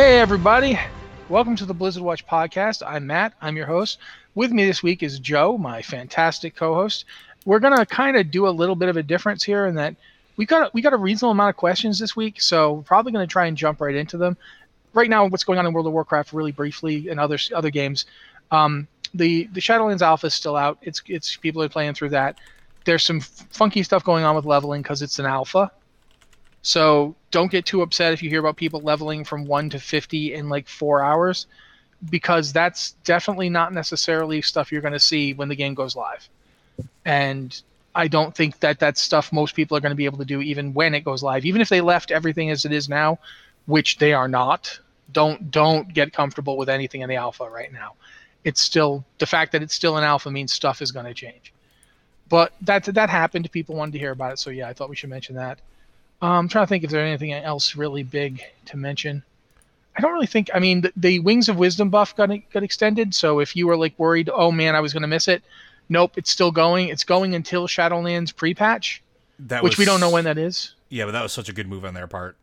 Hey, everybody. Welcome to the Blizzard Watch podcast. I'm Matt. I'm your host. With me this week is Joe, my fantastic co-host. We're gonna kind of do a little bit of a difference here in that we got a, we got a reasonable amount of questions this week, so we're probably gonna try and jump right into them. Right now, what's going on in World of Warcraft, really briefly, and other other games. Um, the the Shadowlands Alpha is still out. It's it's people are playing through that. There's some funky stuff going on with leveling because it's an alpha. So don't get too upset if you hear about people leveling from 1 to 50 in like 4 hours because that's definitely not necessarily stuff you're going to see when the game goes live. And I don't think that that's stuff most people are going to be able to do even when it goes live. Even if they left everything as it is now, which they are not, don't don't get comfortable with anything in the alpha right now. It's still the fact that it's still an alpha means stuff is going to change. But that that happened. People wanted to hear about it, so yeah, I thought we should mention that. Um, I'm trying to think if there's anything else really big to mention. I don't really think. I mean, the, the Winds of Wisdom buff got got extended. So if you were like worried, oh man, I was going to miss it. Nope, it's still going. It's going until Shadowlands pre-patch, That which was, we don't know when that is. Yeah, but that was such a good move on their part.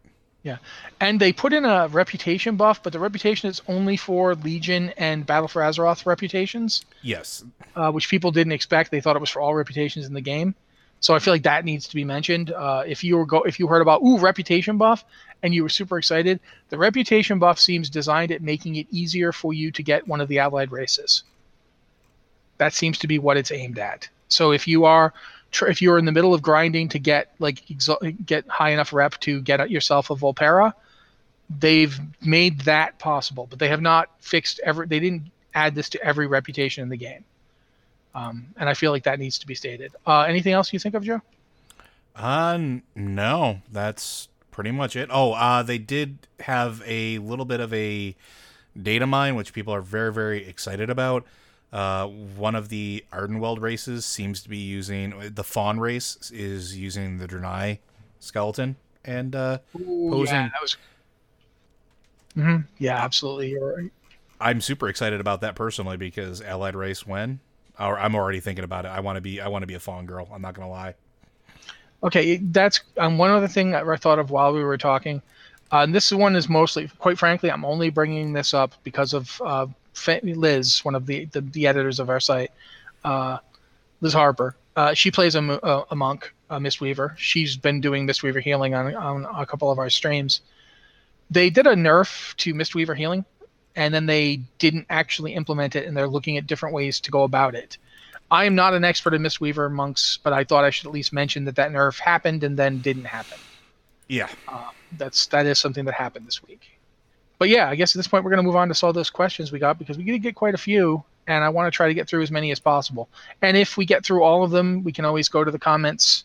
Yeah, and they put in a reputation buff, but the reputation is only for Legion and Battle for Azeroth reputations, Yes, uh, which people didn't expect. They thought it was for all reputations in the game. So I feel like that needs to be mentioned. Uh, if you were go, if you heard about ooh reputation buff and you were super excited, the reputation buff seems designed at making it easier for you to get one of the allied races. That seems to be what it's aimed at. So if you are tr- if you're in the middle of grinding to get like exo- get high enough rep to get yourself a Volpera, they've made that possible, but they have not fixed every. They didn't add this to every reputation in the game. Um, and I feel like that needs to be stated. Uh, anything else you think of, Joe? uh, no, that's pretty much it. Oh, uh, they did have a little bit of a data mine, which people are very, very excited about. Uh, one of the Ardenweald races seems to be using the Fawn race is using the Draenei skeleton and uh, posing. Yeah, that was. hmm Yeah, absolutely. You're right. I'm super excited about that personally because Allied race when. Or I'm already thinking about it. I want to be. I want to be a fawn girl. I'm not gonna lie. Okay, that's um, one other thing I thought of while we were talking. Uh, and this one is mostly, quite frankly, I'm only bringing this up because of uh, Liz, one of the, the, the editors of our site, uh, Liz Harper. Uh, she plays a, a, a monk, a Mistweaver. She's been doing Mistweaver healing on, on a couple of our streams. They did a nerf to Mistweaver healing, and then they didn't actually implement it, and they're looking at different ways to go about it. I am not an expert in Mistweaver monks, but I thought I should at least mention that that nerf happened and then didn't happen. Yeah. Uh, that's that is something that happened this week. But yeah, I guess at this point we're going to move on to solve those questions we got because we did get quite a few, and I want to try to get through as many as possible. And if we get through all of them, we can always go to the comments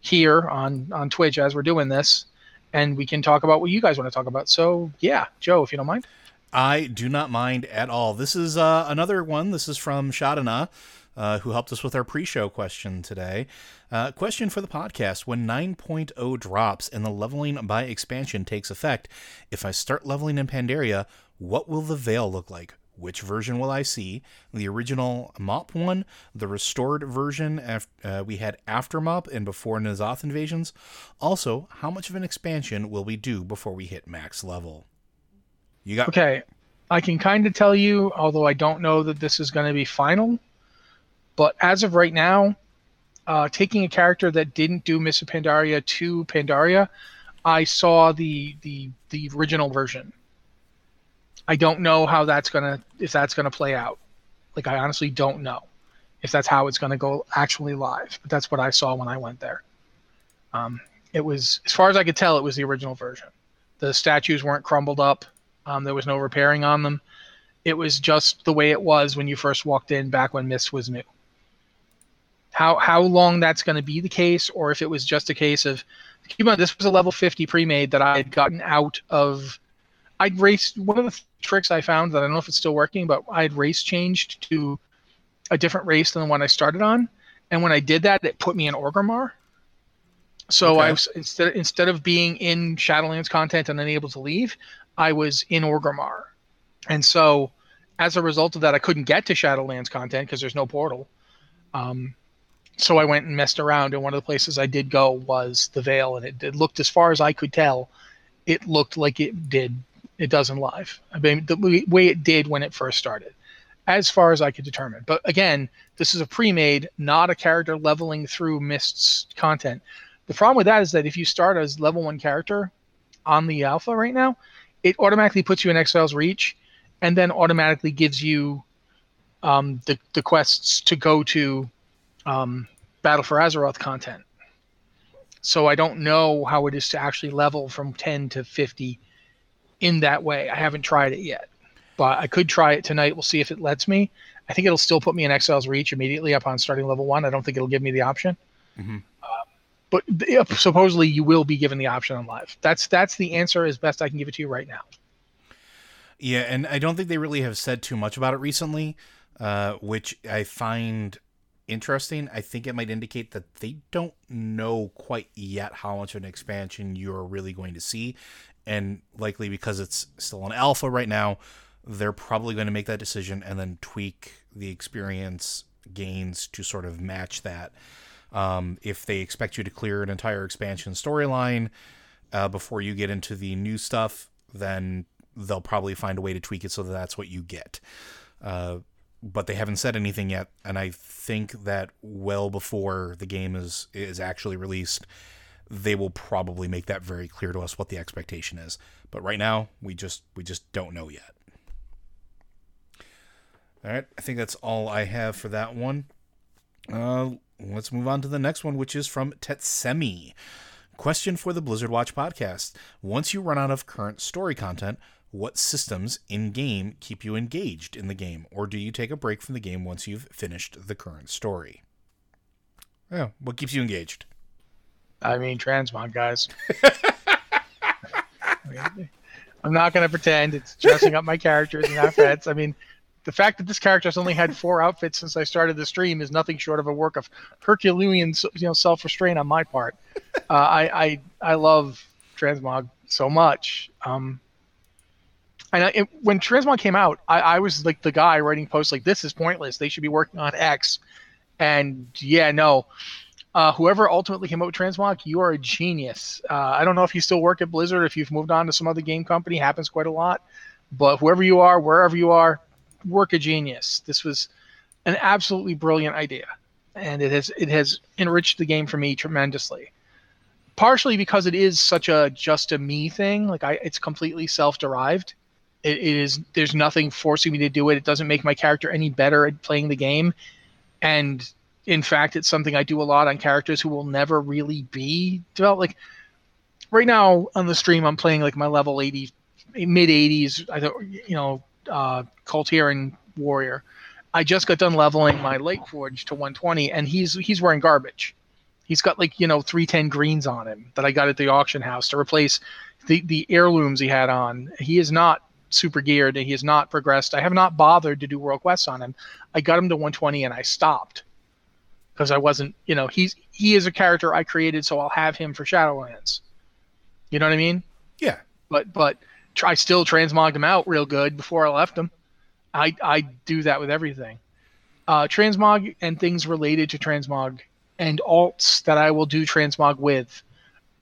here on on Twitch as we're doing this, and we can talk about what you guys want to talk about. So yeah, Joe, if you don't mind. I do not mind at all. This is uh, another one. This is from Shadana, uh, who helped us with our pre-show question today. Uh, question for the podcast: When 9.0 drops and the leveling by expansion takes effect, if I start leveling in Pandaria, what will the Vale look like? Which version will I see? The original MOP one, the restored version uh, we had after MOP and before N'Zoth invasions. Also, how much of an expansion will we do before we hit max level? You got Okay, I can kind of tell you, although I don't know that this is going to be final. But as of right now, uh, taking a character that didn't do Miss Pandaria to Pandaria, I saw the the the original version. I don't know how that's gonna if that's gonna play out. Like I honestly don't know if that's how it's gonna go actually live. But that's what I saw when I went there. Um, it was as far as I could tell, it was the original version. The statues weren't crumbled up. Um, there was no repairing on them. It was just the way it was when you first walked in back when Mist was new. How how long that's going to be the case, or if it was just a case of, keep mind, this was a level 50 pre-made that I had gotten out of. I'd raced one of the tricks I found that I don't know if it's still working, but I'd race changed to a different race than the one I started on, and when I did that, it put me in Orgrimmar. So Okay. I was instead instead of being in Shadowlands content and unable to leave, I was in Orgrimmar, and so as a result of that, I couldn't get to Shadowlands content because there's no portal. Um, so I went and messed around, and one of the places I did go was the Vale, and it, it looked, as far as I could tell, it looked like it did it does in live. I mean, the way it did when it first started, as far as I could determine. But again, this is a pre-made, not a character leveling through Mist's content. The problem with that is that if you start as level one character on the alpha right now, it automatically puts you in Exile's Reach, and then automatically gives you um, the the quests to go to um, Battle for Azeroth content. So I don't know how it is to actually level from 10 to 50 in that way. I haven't tried it yet, but I could try it tonight. We'll see if it lets me. I think it'll still put me in Exile's Reach immediately upon starting level one. I don't think it'll give me the option. Mm-hmm. Uh, but supposedly you will be given the option on live. That's that's the answer as best I can give it to you right now. Yeah, and I don't think they really have said too much about it recently, uh, which I find interesting. I think it might indicate that they don't know quite yet how much of an expansion you're really going to see. And likely because it's still an alpha right now, they're probably going to make that decision and then tweak the experience gains to sort of match that. Um, if they expect you to clear an entire expansion storyline uh, before you get into the new stuff, then they'll probably find a way to tweak it so that that's what you get. Uh, but they haven't said anything yet, and I think that well before the game is is actually released, they will probably make that very clear to us what the expectation is. But right now, we just we just don't know yet. All right, I think that's all I have for that one. Uh, let's move on to the next one, which is from Tetsemi. Question for the Blizzard Watch podcast: Once you run out of current story content, what systems in game keep you engaged in the game, or do you take a break from the game once you've finished the current story? Yeah, what keeps you engaged? I mean, transmog, guys. I'm not going to pretend it's dressing up my characters and outfits. I mean, the fact that this character has only had four outfits since I started the stream is nothing short of a work of Herculean, you know, self-restraint on my part. Uh, I, I I love transmog so much. Um, and I, it, when Transmog came out, I, I, was like the guy writing posts like, "This is pointless. They should be working on X." And yeah, no. Uh, whoever ultimately came up with Transmog, you are a genius. Uh, I don't know if you still work at Blizzard, if you've moved on to some other game company, happens quite a lot. But whoever you are, wherever you are, work a genius. This was an absolutely brilliant idea, and it has it has enriched the game for me tremendously. Partially because it is such a just a me thing, like I, it's completely self-derived it, it is there's nothing forcing me to do it. It doesn't make my character any better at playing the game, and in fact, it's something I do a lot on characters who will never really be developed. Like right now on the stream, I'm playing like my level 80, mid 80s. I don't, you know, uh, Kul Tiran warrior. I just got done leveling my Light Forge to 120, and he's he's wearing garbage. He's got like you know 310 greens on him that I got at the auction house to replace the the heirlooms he had on. He is not super geared and he has not progressed. I have not bothered to do world quests on him. I got him to 120 and I stopped because I wasn't, you know, he's he is a character I created, so I'll have him for Shadowlands. You know what I mean? Yeah. But but I still transmogged them out real good before I left them. I I do that with everything. Uh, transmog and things related to transmog and alts that I will do transmog with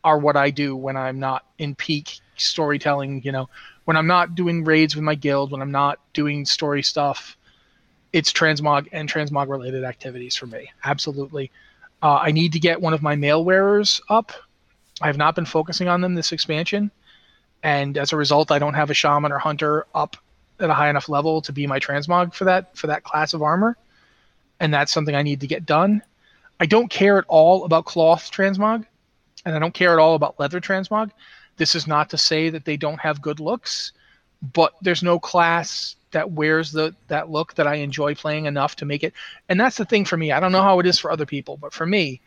are what I do when I'm not in peak storytelling, you know, when I'm not doing raids with my guild, when I'm not doing story stuff, it's transmog and transmog related activities for me. Absolutely. Uh, I need to get one of my mail wearers up. I have not been focusing on them this expansion, and as a result, I don't have a shaman or hunter up at a high enough level to be my transmog for that for that class of armor, and that's something I need to get done. I don't care at all about cloth transmog, and I don't care at all about leather transmog. This is not to say that they don't have good looks, but there's no class that wears the that look that I enjoy playing enough to make it. And that's the thing for me. I don't know how it is for other people, but for me,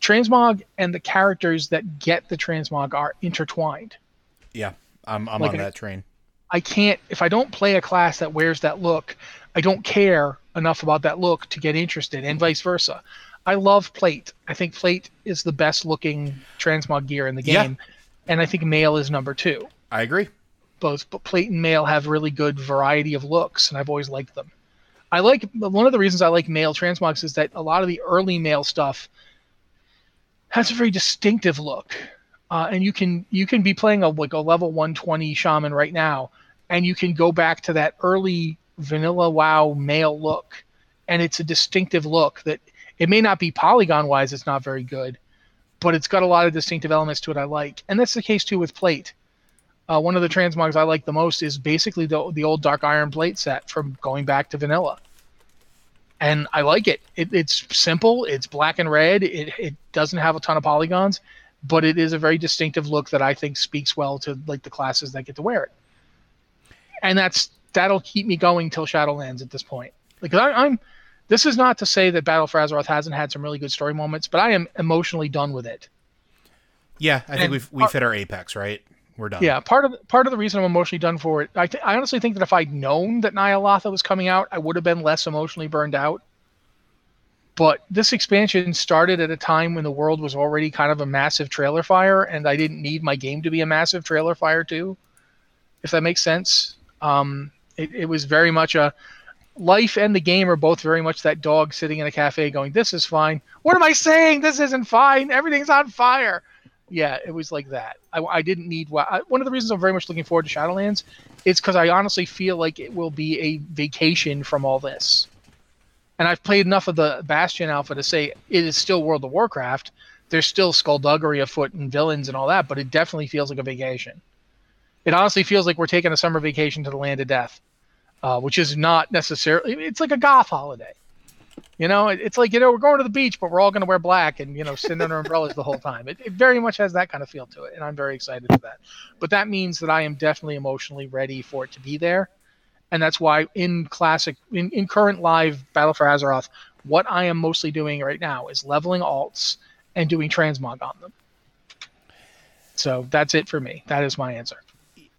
transmog and the characters that get the transmog are intertwined. Yeah, I'm I'm like on that train. I can't if I don't play a class that wears that look, I don't care enough about that look to get interested, and vice versa. I love plate. I think plate is the best looking transmog gear in the game. Yeah and I think mail is number two. I agree. Both but plate and mail have really good variety of looks, and I've always liked them. I like one of the reasons I like mail transmogs is that a lot of the early mail stuff has a very distinctive look, uh, and you can you can be playing a like a level 120 shaman right now and you can go back to that early vanilla WoW mail look, and it's a distinctive look that it may not be polygon wise, it's not very good, but it's got a lot of distinctive elements to it I like, and that's the case too with plate. Uh, one of the transmogs I like the most is basically the the old Dark Iron plate set from going back to vanilla, and I like it. it it's simple, it's black and red, it it doesn't have a ton of polygons, but it is a very distinctive look that I think speaks well to like the classes that get to wear it, and that's that'll keep me going till Shadowlands at this point. Because I, I'm this is not to say that Battle for Azeroth hasn't had some really good story moments, but I am emotionally done with it. Yeah, I think and we've we've hit our apex, right? We're done. Yeah, part of the, part of the reason I'm emotionally done for it, I th- I honestly think that if I'd known that Ny'alotha was coming out, I would have been less emotionally burned out. But this expansion started at a time when the world was already kind of a massive trailer fire, and I didn't need my game to be a massive trailer fire too, if that makes sense. Um, it, it was very much a life and the game are both very much that dog sitting in a cafe going, "This is fine." What am I saying? This isn't fine. Everything's on fire. Yeah, it was like that. I, I didn't need I, one of the reasons I'm very much looking forward to Shadowlands is because I honestly feel like it will be a vacation from all this. And I've played enough of the Bastion Alpha to say it is still World of Warcraft. There's still skullduggery afoot and villains and all that, but it definitely feels like a vacation. It honestly feels like we're taking a summer vacation to the land of death uh, which is not necessarily. It's like a goth holiday. You know, it, it's like you know we're going to the beach, but we're all going to wear black and you know sit under umbrellas the whole time. It, it very much has that kind of feel to it, and I'm very excited for that. But that means that I am definitely emotionally ready for it to be there, and that's why in classic, in, in current live Battle for Azeroth, what I am mostly doing right now is leveling alts and doing transmog on them. So that's it for me. That is my answer.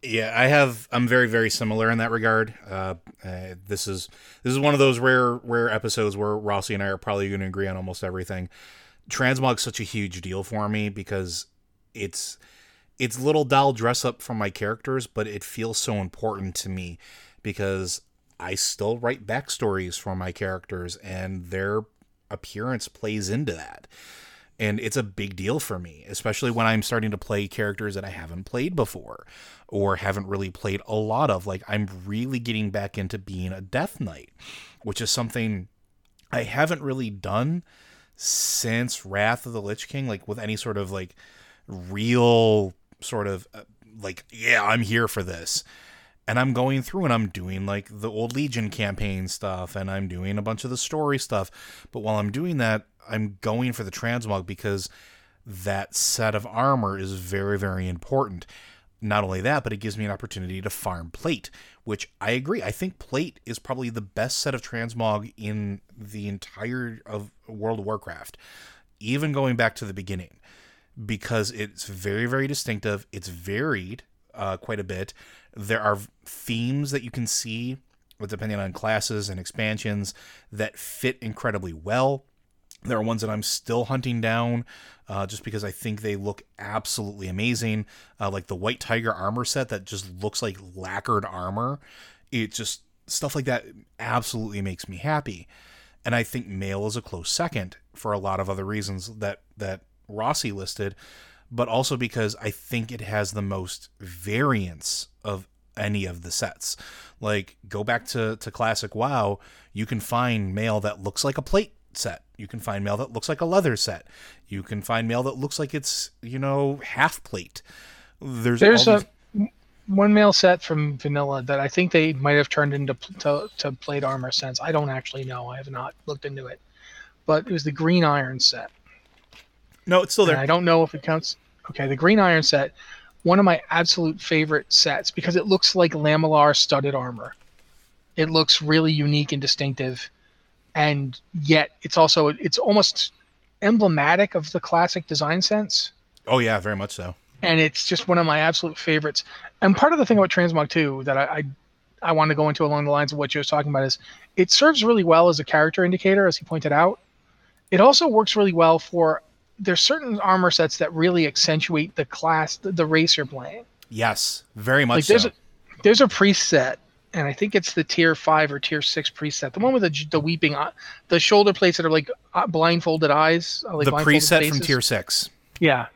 Yeah, I have. I'm very, very similar in that regard. Uh, uh, this is this is one of those rare, rare episodes where Rossi and I are probably going to agree on almost everything. Transmog's such a huge deal for me because it's it's little doll dress up for my characters, but it feels so important to me because I still write backstories for my characters, and their appearance plays into that and it's a big deal for me, especially when I'm starting to play characters that I haven't played before or haven't really played a lot of. Like I'm really getting back into being a Death Knight, which is something I haven't really done since Wrath of the Lich King, like with any sort of like real sort of uh, like yeah, I'm here for this. And I'm going through and I'm doing like the old Legion campaign stuff and I'm doing a bunch of the story stuff. But while I'm doing that, I'm going for the transmog because that set of armor is very, very important. Not only that, but it gives me an opportunity to farm plate, which I agree. I think plate is probably the best set of transmog in the entire of World of Warcraft, even going back to the beginning, because it's very, very distinctive. It's varied uh, quite a bit. There are themes that you can see, depending on classes and expansions, that fit incredibly well. There are ones that I'm still hunting down uh, just because I think they look absolutely amazing. Uh, like the White Tiger armor set that just looks like lacquered armor. It just, stuff like that absolutely makes me happy. And I think Mail is a close second for a lot of other reasons that, that Rossi listed, but also because I think it has the most variance of any of the sets. Like, go back to, to Classic WoW, you can find mail that looks like a plate set. You can find mail that looks like a leather set. You can find mail that looks like it's, you know, half plate. There's There's a these... one mail set from Vanilla that I think they might have turned into to, to plate armor since. I don't actually know. I have not looked into it. But it was the green iron set. No, it's still there. And I don't know if it counts. Okay, the green iron set, one of my absolute favorite sets because it looks like lamellar studded armor. It looks really unique and distinctive and yet it's also it's almost emblematic of the classic design sense. Oh yeah, very much so. And it's just one of my absolute favorites. And part of the thing about Transmog too that I, I I want to go into along the lines of what you was talking about is it serves really well as a character indicator, as he pointed out. It also works really well for there's certain armor sets that really accentuate the class, the, the race you're playing. Yes, very much like there's so. A, there's a priest set and I think it's the tier five or tier six preset, the one with the, the weeping, the shoulder plates that are like uh, blindfolded eyes. Uh, like the preset faces. from tier six. Yeah,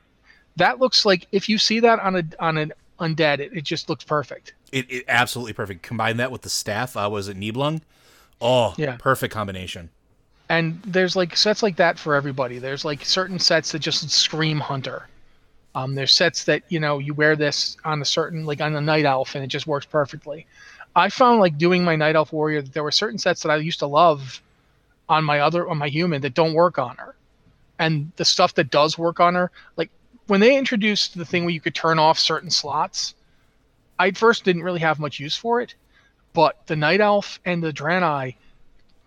that looks like if you see that on a on an undead, it, it just looks perfect. It, it absolutely perfect. Combine that with the staff. Uh, was it Nibelung? Oh, Yeah. perfect combination. And there's like sets like that for everybody. There's like certain sets that just scream hunter. Um, there's sets that you know you wear this on a certain like on a night elf and it just works perfectly. I found like doing my night elf warrior that there were certain sets that i used to love on my other on my human that don't work on her. And the stuff that does work on her like when they introduced the thing where you could turn off certain slots i first didn't really have much use for it but the night elf and the draenei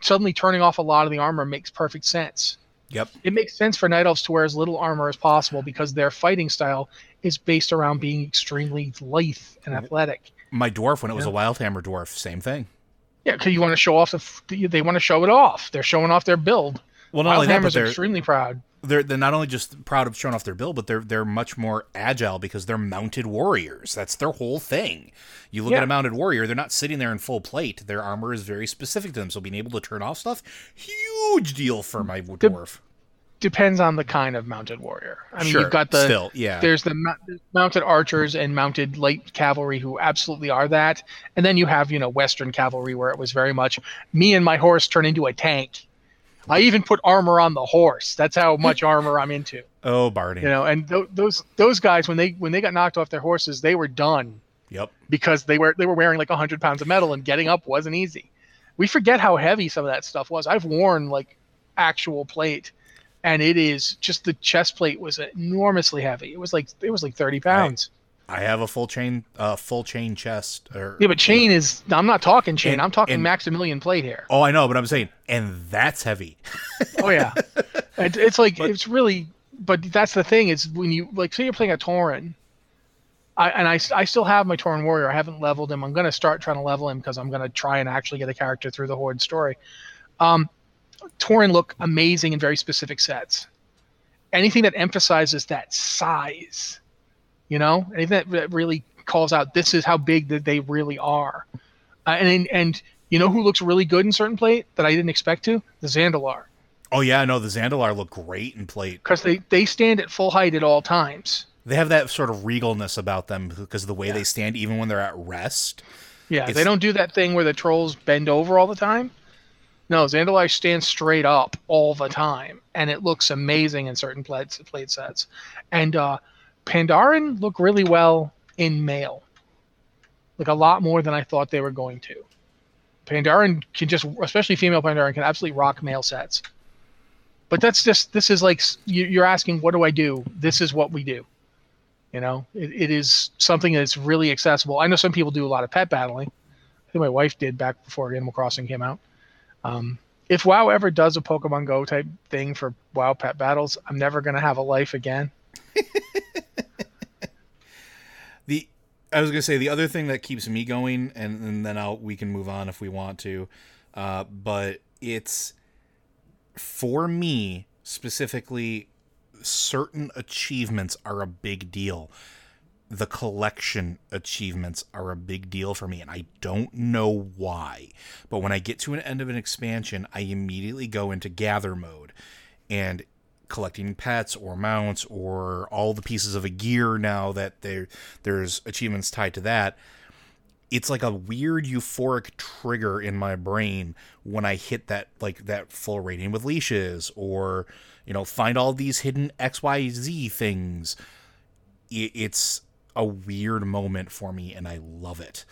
suddenly turning off a lot of the armor makes perfect sense. Yep. It makes sense for night elves to wear as little armor as possible because their fighting style is based around being extremely lithe and mm-hmm. athletic. My dwarf, when it was Yeah. a Wildhammer dwarf, same thing. Yeah, because you want to show off the f- they want to show it off. They're showing off their build. Well, not only that, but Wildhammers they're, extremely proud. They're they're not only just proud of showing off their build, but they're they're much more agile because they're mounted warriors. That's their whole thing. You look Yeah. at a mounted warrior; they're not sitting there in full plate. Their armor is very specific to them, so being able to turn off stuff, huge deal for my dwarf. Depends on the kind of mounted warrior. I mean, sure, you've got the still, yeah, there's the there's mounted archers and mounted light cavalry who absolutely are that and then you have you know western cavalry where it was very much me and my horse turn into a tank i even put armor on the horse. That's how much armor i'm into. Oh Barney, you know and th- those those guys when they when they got knocked off their horses they were done. Yep, because they were they were wearing like 100 pounds of metal and getting up wasn't easy. We forget how heavy some of that stuff was. I've worn like actual plate and it is just the chest plate was enormously heavy. It was like it was like 30 pounds I have a full chain, uh, full chain chest. Or yeah but chain is i'm not talking chain And- i'm talking and- maximilian plate here oh, I know, but I'm saying, and that's heavy. oh yeah it, it's like But- it's really but that's the thing is when you like say you're playing a Tauren, I, and I, I still have my Tauren warrior. I haven't leveled him. I'm going to start trying to level him because I'm going to try and actually get a character through the Horde story. Um, Tauren look amazing in very specific sets. Anything that emphasizes that size, you know, anything that, really calls out this is how big that they really are. Uh, and and you know who looks really good in certain plate that I didn't expect to? The Zandalar Oh yeah, I know the Zandalar look great in plate. because they they stand at full height at all times. They have that sort of regalness about them because of the way Yeah. they stand, even when they're at rest. Yeah, It's- they don't do that thing where the trolls bend over all the time. No, Zandalar stands straight up all the time, and it looks amazing in certain plate, plate sets. And uh, Pandaren look really well in mail, like a lot more than I thought they were going to. Pandaren can just, especially female Pandaren, can absolutely rock mail sets. But that's just this is like you- you're asking, what do I do? This is what we do. You know, it, it is something that's really accessible. I know some people do a lot of pet battling. I think my wife did back before Animal Crossing came out. Um, if WoW ever does a Pokemon Go type thing for WoW pet battles, I'm never gonna have a life again. The I was gonna say the other thing that keeps me going, and, and then I'll we can move on if we want to, uh, but it's for me specifically. Certain achievements are a big deal. The collection achievements are a big deal for me, and I don't know why. But when I get to an end of an expansion, I immediately go into gather mode, and collecting pets or mounts or all the pieces of a gear now that there there's achievements tied to that. It's like a weird euphoric trigger in my brain when i hit that like that full rating with leashes or you know find all these hidden xyz things. It's a weird moment for me and i love it.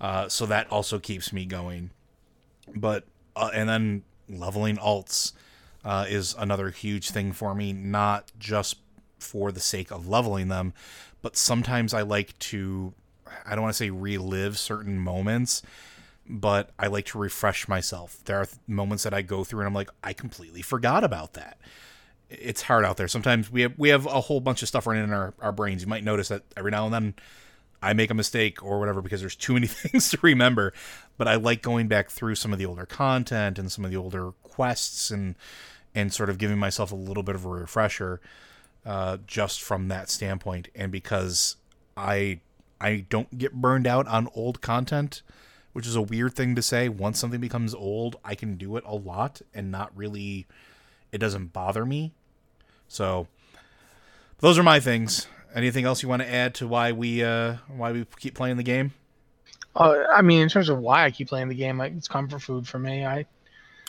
Uh, so that also keeps me going. But uh, and then leveling alts uh, is another huge thing for me, not just for the sake of leveling them, but sometimes I like to, I don't want to say relive certain moments, but I like to refresh myself. There are th- moments that I go through and I'm like, I completely forgot about that. It's hard out there. Sometimes we have we have a whole bunch of stuff running in our, our brains. You might notice that every now and then I make a mistake or whatever because there's too many things to remember. But I like going back through some of the older content and some of the older quests and and sort of giving myself a little bit of a refresher uh, just from that standpoint. And because I I don't get burned out on old content, which is a weird thing to say. Once something becomes old, I can do it a lot and not really it doesn't bother me. So those are my things. Anything else you want to add to why we uh, why we keep playing the game? Uh, I mean, in terms of why I keep playing the game, like, it's comfort food for me. I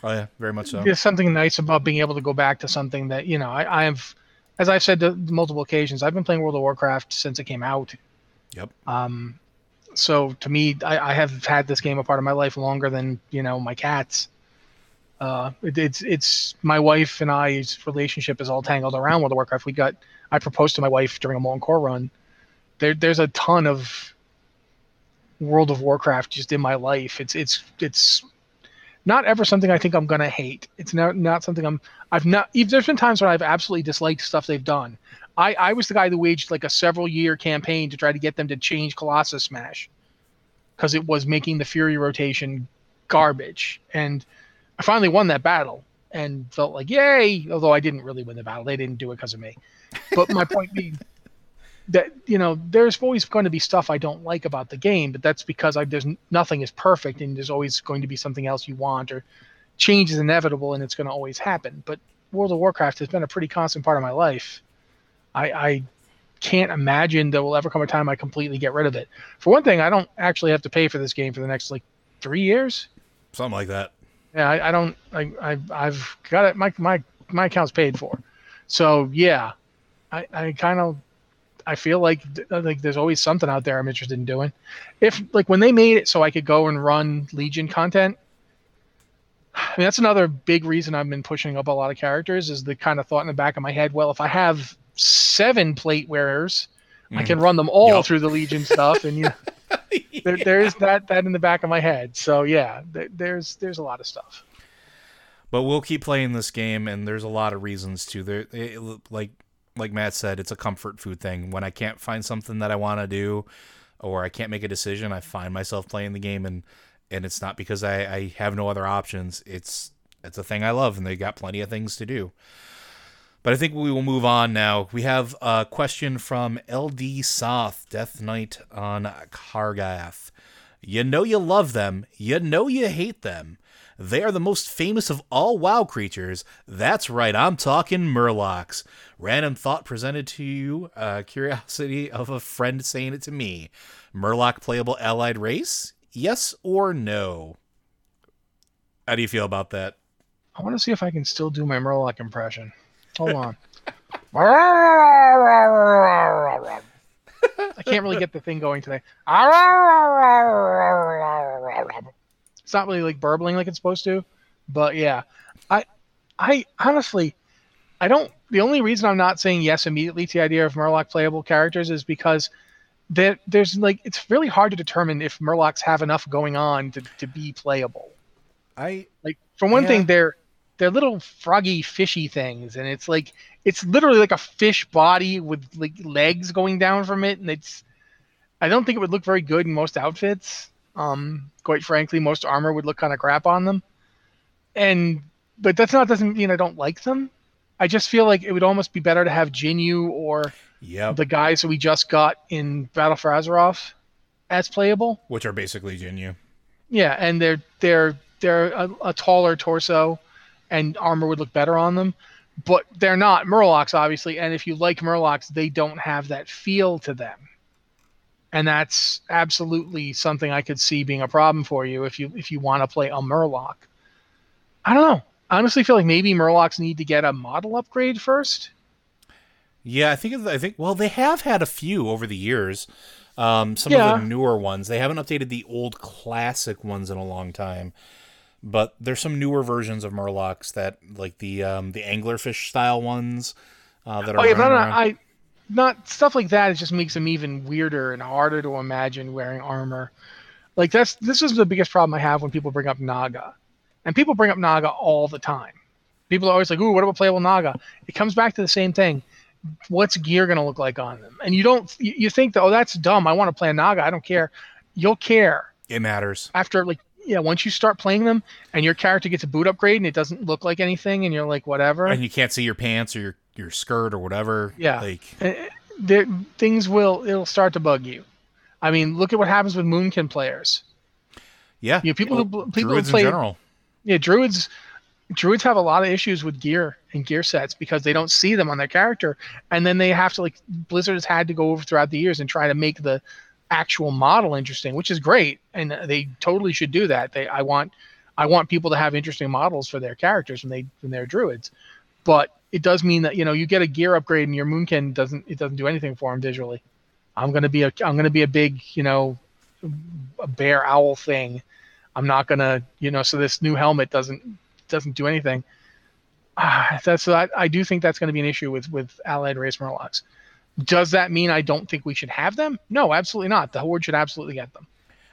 Oh yeah, very much so. there's something nice about being able to go back to something that you know I, I've, as I've said to multiple occasions, I've been playing World of Warcraft since it came out. Yep. Um, so to me, I, I have had this game a part of my life longer than you know my cats. Uh, it, it's it's my wife and I's relationship is all tangled around World of Warcraft. We got I proposed to my wife during a Molten Core run. There there's a ton of World of Warcraft just in my life. It's it's it's not ever something I think I'm gonna hate. It's not not something I'm I've not. Even, there's been times when I've absolutely disliked stuff they've done. I I was the guy who waged like a several year campaign to try to get them to change Colossus Smash because it was making the Fury rotation garbage, and I finally won that battle and felt like yay. Although I didn't really win the battle, they didn't do it because of me. But my point being that you know there's always going to be stuff I don't like about the game, but that's because I, there's nothing is perfect, and there's always going to be something else you want, or change is inevitable, and it's going to always happen. But World of Warcraft has been a pretty constant part of my life. I, I can't imagine there will ever come a time I completely get rid of it. For one thing, I don't actually have to pay for this game for the next like three years. Something like that. Yeah, I, I don't. I, I I've got it. My my my account's paid for. So yeah, I I kind of I feel like uh, like there's always something out there I'm interested in doing. If like when they made it so I could go and run Legion content. I mean that's another big reason I've been pushing up a lot of characters is the kind of thought in the back of my head. Well, if I have seven plate wearers, I can mm. run them all Yup. through the Legion stuff, and you know, there, there's that that in the back of my head. So yeah, there, there's there's a lot of stuff. But we'll keep playing this game, and there's a lot of reasons to. There, it, like like Matt said, it's a comfort food thing. When I can't find something that I want to do, or I can't make a decision, I find myself playing the game, and and it's not because I, I have no other options. It's it's a thing I love, and they got plenty of things to do. But I think we will move on now. We have a question from LD Soth, Death Knight on Kargath. You know you love them. You know you hate them. They are the most famous of all WoW creatures. That's right, I'm talking Murlocs. Random thought presented to you. Uh, curiosity of a friend saying it to me. Murloc playable allied race? Yes or no? How do you feel about that? I want to see if I can still do my Murloc impression. Hold on. I can't really get the thing going today. It's not really like burbling like it's supposed to, but yeah. I I honestly I don't the only reason I'm not saying yes immediately to the idea of Murloc playable characters is because there there's like it's really hard to determine if Murlocs have enough going on to, to be playable. I Like for one Yeah. thing, they're they're little froggy, fishy things, and it's like it's literally like a fish body with like legs going down from it, and it's. I don't think it would look very good in most outfits. Um, quite frankly, most armor would look kind of crap on them, and but that's not doesn't mean I don't like them. I just feel like it would almost be better to have Jinyu or yep, the guys that we just got in Battle for Azeroth as playable. which are basically Jinyu. Yeah, and they're they're they're a, a taller torso, and armor would look better on them, but they're not Murlocs, obviously. And if you like Murlocs, they don't have that feel to them, and that's absolutely something I could see being a problem for you if you if you want to play a Murloc. I don't know. I honestly feel like maybe Murlocs need to get a model upgrade first. Yeah, I think I think well they have had a few over the years. Um, some Yeah. of the newer ones. They haven't updated the old classic ones in a long time. But there's some newer versions of Murlocs that like the um, the anglerfish style ones uh, that are Oh yeah, but around. I not stuff like that. It just makes them even weirder and harder to imagine wearing armor. Like that's this is the biggest problem I have when people bring up Naga, and people bring up Naga all the time. People are always like, "Ooh, what about playable Naga?" It comes back to the same thing. What's gear gonna look like on them? And you don't you, you think that oh that's dumb. I want to play a Naga. I don't care. You'll care it matters. after like yeah once you start playing them and your character gets a boot upgrade and it doesn't look like anything and you're like whatever. And you can't see your pants or your your skirt or whatever. Yeah. Like uh, there, things will it'll start to bug you. I mean, look at what happens with Moonkin players. yeah. You know, people who Well, people who play in general. yeah druids druids have a lot of issues with gear and gear sets because they don't see them on their character, and then they have to like Blizzard has had to go over throughout the years and try to make the actual model interesting, which is great, and they totally should do that. They I want I want people to have interesting models for their characters when they when they're druids, but it does mean that you know you get a gear upgrade and your moonkin doesn't it doesn't do anything for them visually. I'm gonna be a I'm gonna be a big you know a bear owl thing. I'm not gonna you know so this new helmet doesn't doesn't do anything. Ah, that's I, I do think that's going to be an issue with with allied race murlocs. Does that mean I don't think we should have them? No, absolutely not. The horde should absolutely get them.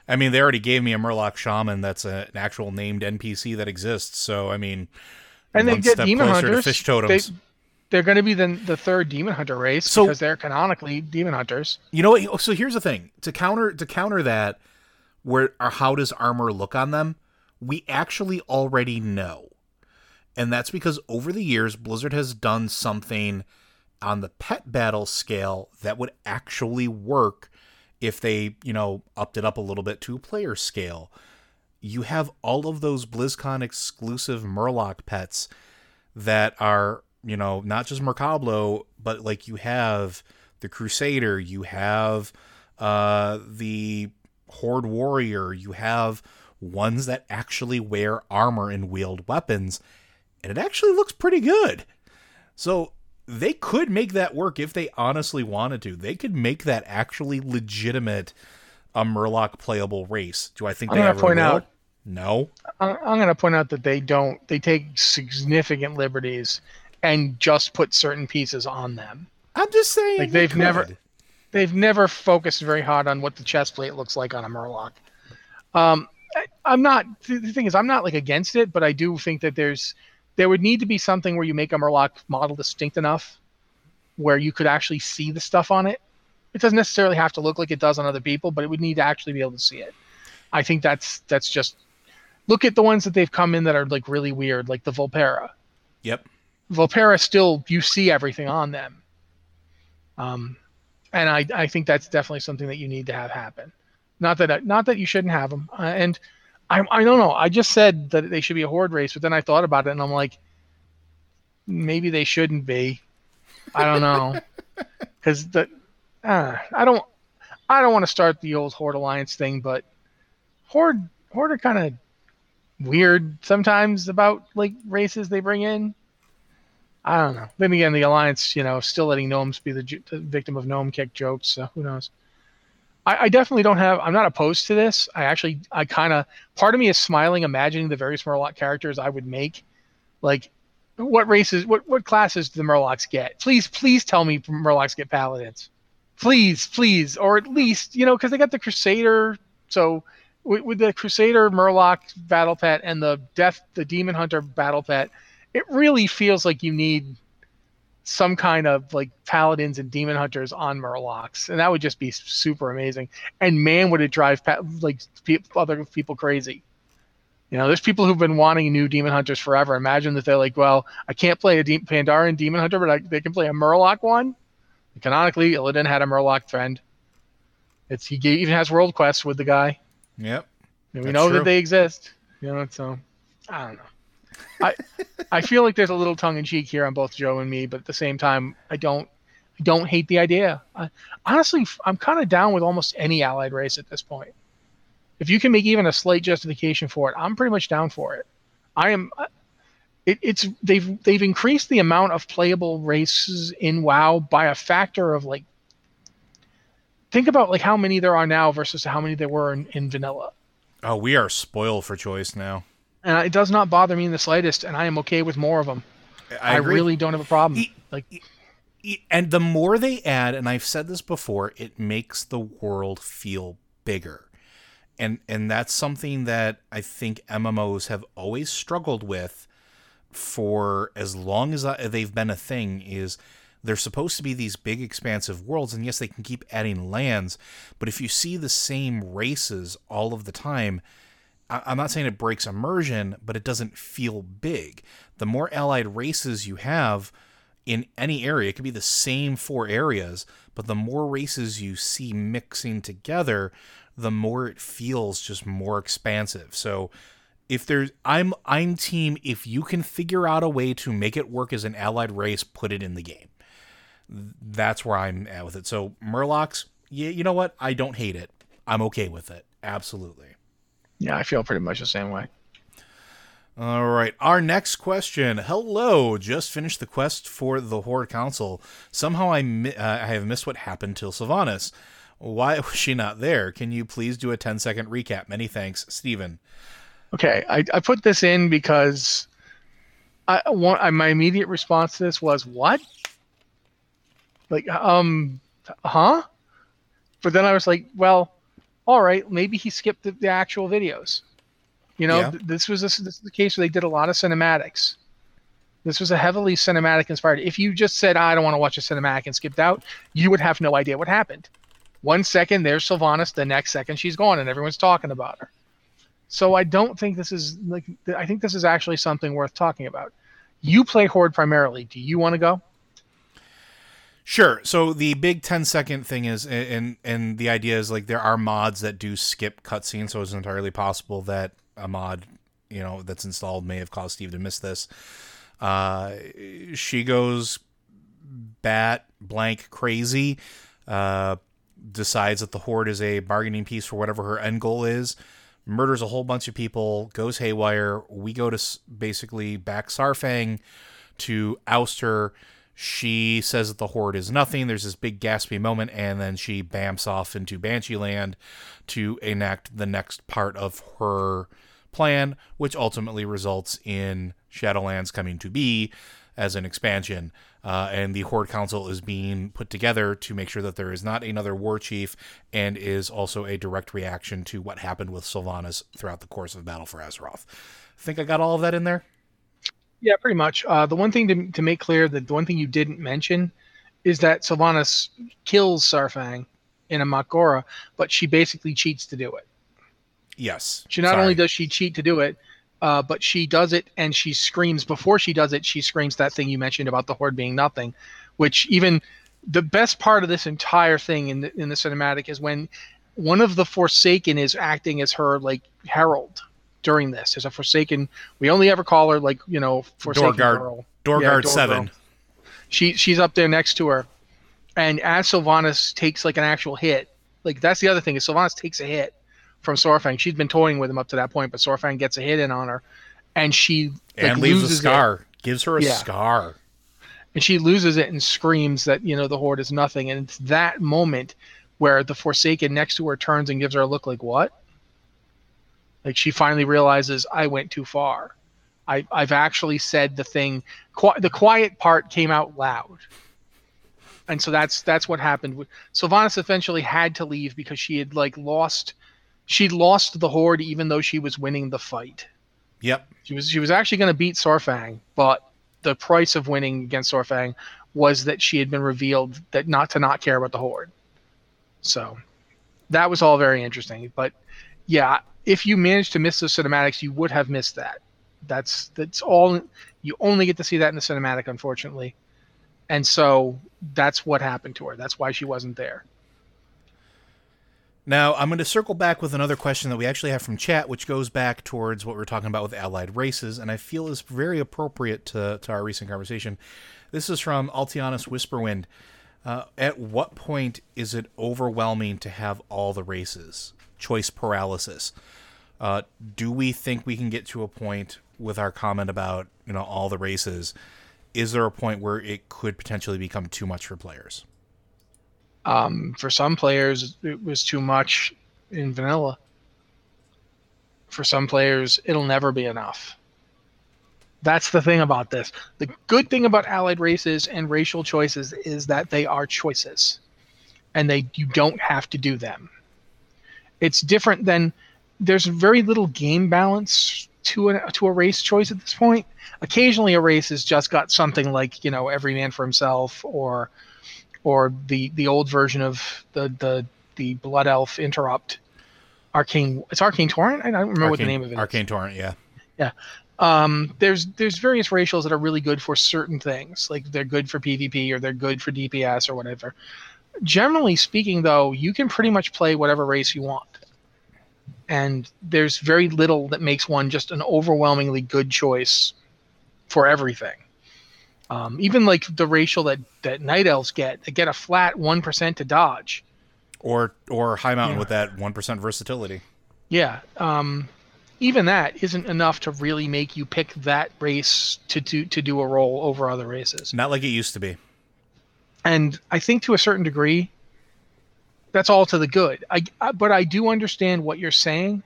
I mean, they already gave me a Murloc Shaman that's a, an actual named NPC that exists. So, I mean, and they get demon hunters. fish totems. They, are going to be the the third demon hunter race so, because they're canonically demon hunters. You know what? Oh, so here's the thing: to counter to counter that, where or how does armor look on them? We actually already know, and that's because over the years, Blizzard has done something on the pet battle scale that would actually work if they, you know, upped it up a little bit to a player scale. You have all of those BlizzCon exclusive Murloc pets that are, you know, not just Murkablo, but like you have the Crusader, you have uh, the Horde Warrior, you have ones that actually wear armor and wield weapons, and it actually looks pretty good. So they could make that work if they honestly wanted to. They could make that actually legitimate a Murloc playable race. Do I think I'm they ever point will? out? No. I'm going to point out that they don't. They take significant liberties and just put certain pieces on them. I'm just saying. Like they've never, they've never focused very hard on what the chest plate looks like on a Murloc. Um, I, am not. The thing is, I'm not like against it, but I do think that there's there would need to be something where you make a Murloc model distinct enough where you could actually see the stuff on it. It doesn't necessarily have to look like it does on other people, but it would need to actually be able to see it. I think that's that's just look at the ones that they've come in that are like really weird, like the Volpera. Yep. Volpera still you see everything on them. Um, and I I think that's definitely something that you need to have happen. Not that not that you shouldn't have them. Uh, and I, I don't know. I just said that they should be a horde race, but then I thought about it and I'm like, maybe they shouldn't be. I don't know, because the uh, I don't I don't want to start the old horde alliance thing, but horde horde are kind of weird sometimes about like races they bring in. I don't know. Then again, the alliance, you know, still letting gnomes be the, the victim of gnome kick jokes. So who knows? I, I, definitely don't have. I'm not opposed to this. I actually, I kind of, part of me is smiling, imagining the various Murloc characters I would make. Like, what races, what what classes do the Murlocs get? Please, please tell me Murlocs get paladins. Please, please, or at least you know, because they got the Crusader. So with, with the Crusader Murloc battle pet and the Death, the Demon Hunter battle pet, it really feels like you need some kind of like paladins and demon hunters on murlocs and that would just be super amazing. And man would it drive pa- like pe- other people crazy. You know there's people who've been wanting new demon hunters forever. Imagine that they're like well i can't play a de- pandaren demon hunter but I, they can play a murloc one? Canonically illidan had a murloc friend. It's he even has world quests with the guy. Yep. And we know true. that they exist. You know so i don't know I I feel like there's a little tongue in cheek here on both Joe and me, but at the same time, I don't I don't hate the idea. I, honestly, I'm kind of down with almost any allied race at this point. If you can make even a slight justification for it, I'm pretty much down for it. I am. It, it's they've they've increased the amount of playable races in WoW by a factor of like. Think about like how many there are now versus how many there were in, in vanilla. Oh, we are spoiled for choice now and it does not bother me in the slightest, and I am okay with more of them. I, I really don't have a problem. He, like, he, and the more they add, and I've said this before, it makes the world feel bigger, and and that's something that I think MMOs have always struggled with for as long as they've been a thing. Is they're supposed to be these big expansive worlds and yes they can keep adding lands but if you see the same races all of the time I'm not saying it breaks immersion, but it doesn't feel big. The more allied races you have in any area, it could be the same four areas, but the more races you see mixing together, the more it feels just more expansive. So if there's I'm I'm team if you can figure out a way to make it work as an allied race, put it in the game. That's where I'm at with it. So Murlocs, yeah, you know what? I don't hate it. I'm okay with it. Absolutely. Yeah, I feel pretty much the same way. All right, our next question. Hello, just finished the quest for the Horde Council. Somehow I mi- uh, I have missed what happened till Sylvanas. Why was she not there? Can you please do a 10 second recap? Many thanks, Stephen. Okay, I, I put this in because I want I, my immediate response to this was what? Like, um, huh? But then I was like, well, all right, maybe he skipped the, the actual videos. You know, Yeah. th- this was a, this is the case where they did a lot of cinematics. This was a heavily cinematic inspired. If you just said, I don't want to watch a cinematic and skipped out, you would have no idea what happened. One second there's Sylvanas, the next second she's gone, and everyone's talking about her. So I don't think this is like I think this is actually something worth talking about. You play Horde primarily. Do you want to go? Sure. So the big 10 second thing is, and and the idea is like there are mods that do skip cutscenes, so it's entirely possible that a mod, you know, that's installed may have caused Steve to miss this. Uh, she goes bat blank crazy. Uh, decides that the horde is a bargaining piece for whatever her end goal is. Murders a whole bunch of people, goes haywire. We go to basically back Saurfang to oust her. She says that the horde is nothing. There's this big gaspy moment, and then she bamps off into Banshee Land to enact the next part of her plan, which ultimately results in Shadowlands coming to be as an expansion. Uh, and the Horde Council is being put together to make sure that there is not another war chief and is also a direct reaction to what happened with Sylvanas throughout the course of Battle for Azeroth. Think I got all of that in there? Yeah, pretty much. Uh, the one thing to, to make clear that the one thing you didn't mention is that Sylvanas kills Saurfang in a Mak'gora, but she basically cheats to do it. Yes. She not Sorry. only does she cheat to do it, uh, but she does it and she screams before she does it. She screams that thing you mentioned about the horde being nothing, which even the best part of this entire thing in the in the cinematic is when one of the Forsaken is acting as her like herald during this. As a Forsaken, we only ever call her like you know Forsaken guard. girl. Door Yeah, Guard door 7. girl. She she's up there next to her, and as Sylvanas takes like an actual hit, like that's the other thing is Sylvanas takes a hit from Saurfang. She's been toying with him up to that point, but Saurfang gets a hit in on her, and she like, And leaves a loses it. scar. Gives her a Yeah. scar. and she loses it and screams that you know the horde is nothing. And it's that moment where the Forsaken next to her turns and gives her a look like what? Like she finally realizes I went too far. I, I've actually said the thing. Qui- the quiet part came out loud, and so that's that's what happened. Sylvanas eventually had to leave because she had like lost. She'd lost the horde even though she was winning the fight. Yep. She was she was actually going to beat Saurfang, but the price of winning against Saurfang was that she had been revealed that not to not care about the horde. So that was all very interesting. But yeah, if you managed to miss those cinematics, you would have missed that. That's that's all you only get to see that in the cinematic, unfortunately. And so that's what happened to her. That's why she wasn't there. Now, I'm going to circle back with another question that we actually have from chat, which goes back towards what we are talking about with allied races, and I feel is very appropriate to, to our recent conversation. This is from Altianus Whisperwind. Uh, at what point is it overwhelming to have all the races? Choice paralysis. Uh, do we think we can get to a point with our comment about you know all the races? Is there a point where it could potentially become too much for players? Um, for some players, it was too much in vanilla. For some players, it'll never be enough. That's the thing about this. The good thing about allied races and racial choices is that they are choices, and they you don't have to do them. It's different than there's very little game balance to a to a race choice at this point. Occasionally, a race has just got something like you know every man for himself or or the the old version of the the the blood elf interrupt arcane it's arcane torrent i don't remember what the name of it is. Arcane Torrent, yeah. um there's there's various racials that are really good for certain things like they're good for pvp or they're good for dps or whatever generally speaking though you can pretty much play whatever race you want and there's very little that makes one just an overwhelmingly good choice for everything. Um, even like the racial that that night elves get, they get a flat one percent to dodge, or or high mountain Yeah. with that one percent versatility. Yeah. Um, even that isn't enough to really make you pick that race to do to do a role over other races. Not like it used to be. And I think to a certain degree, that's all to the good. I, I but I do understand what you're saying.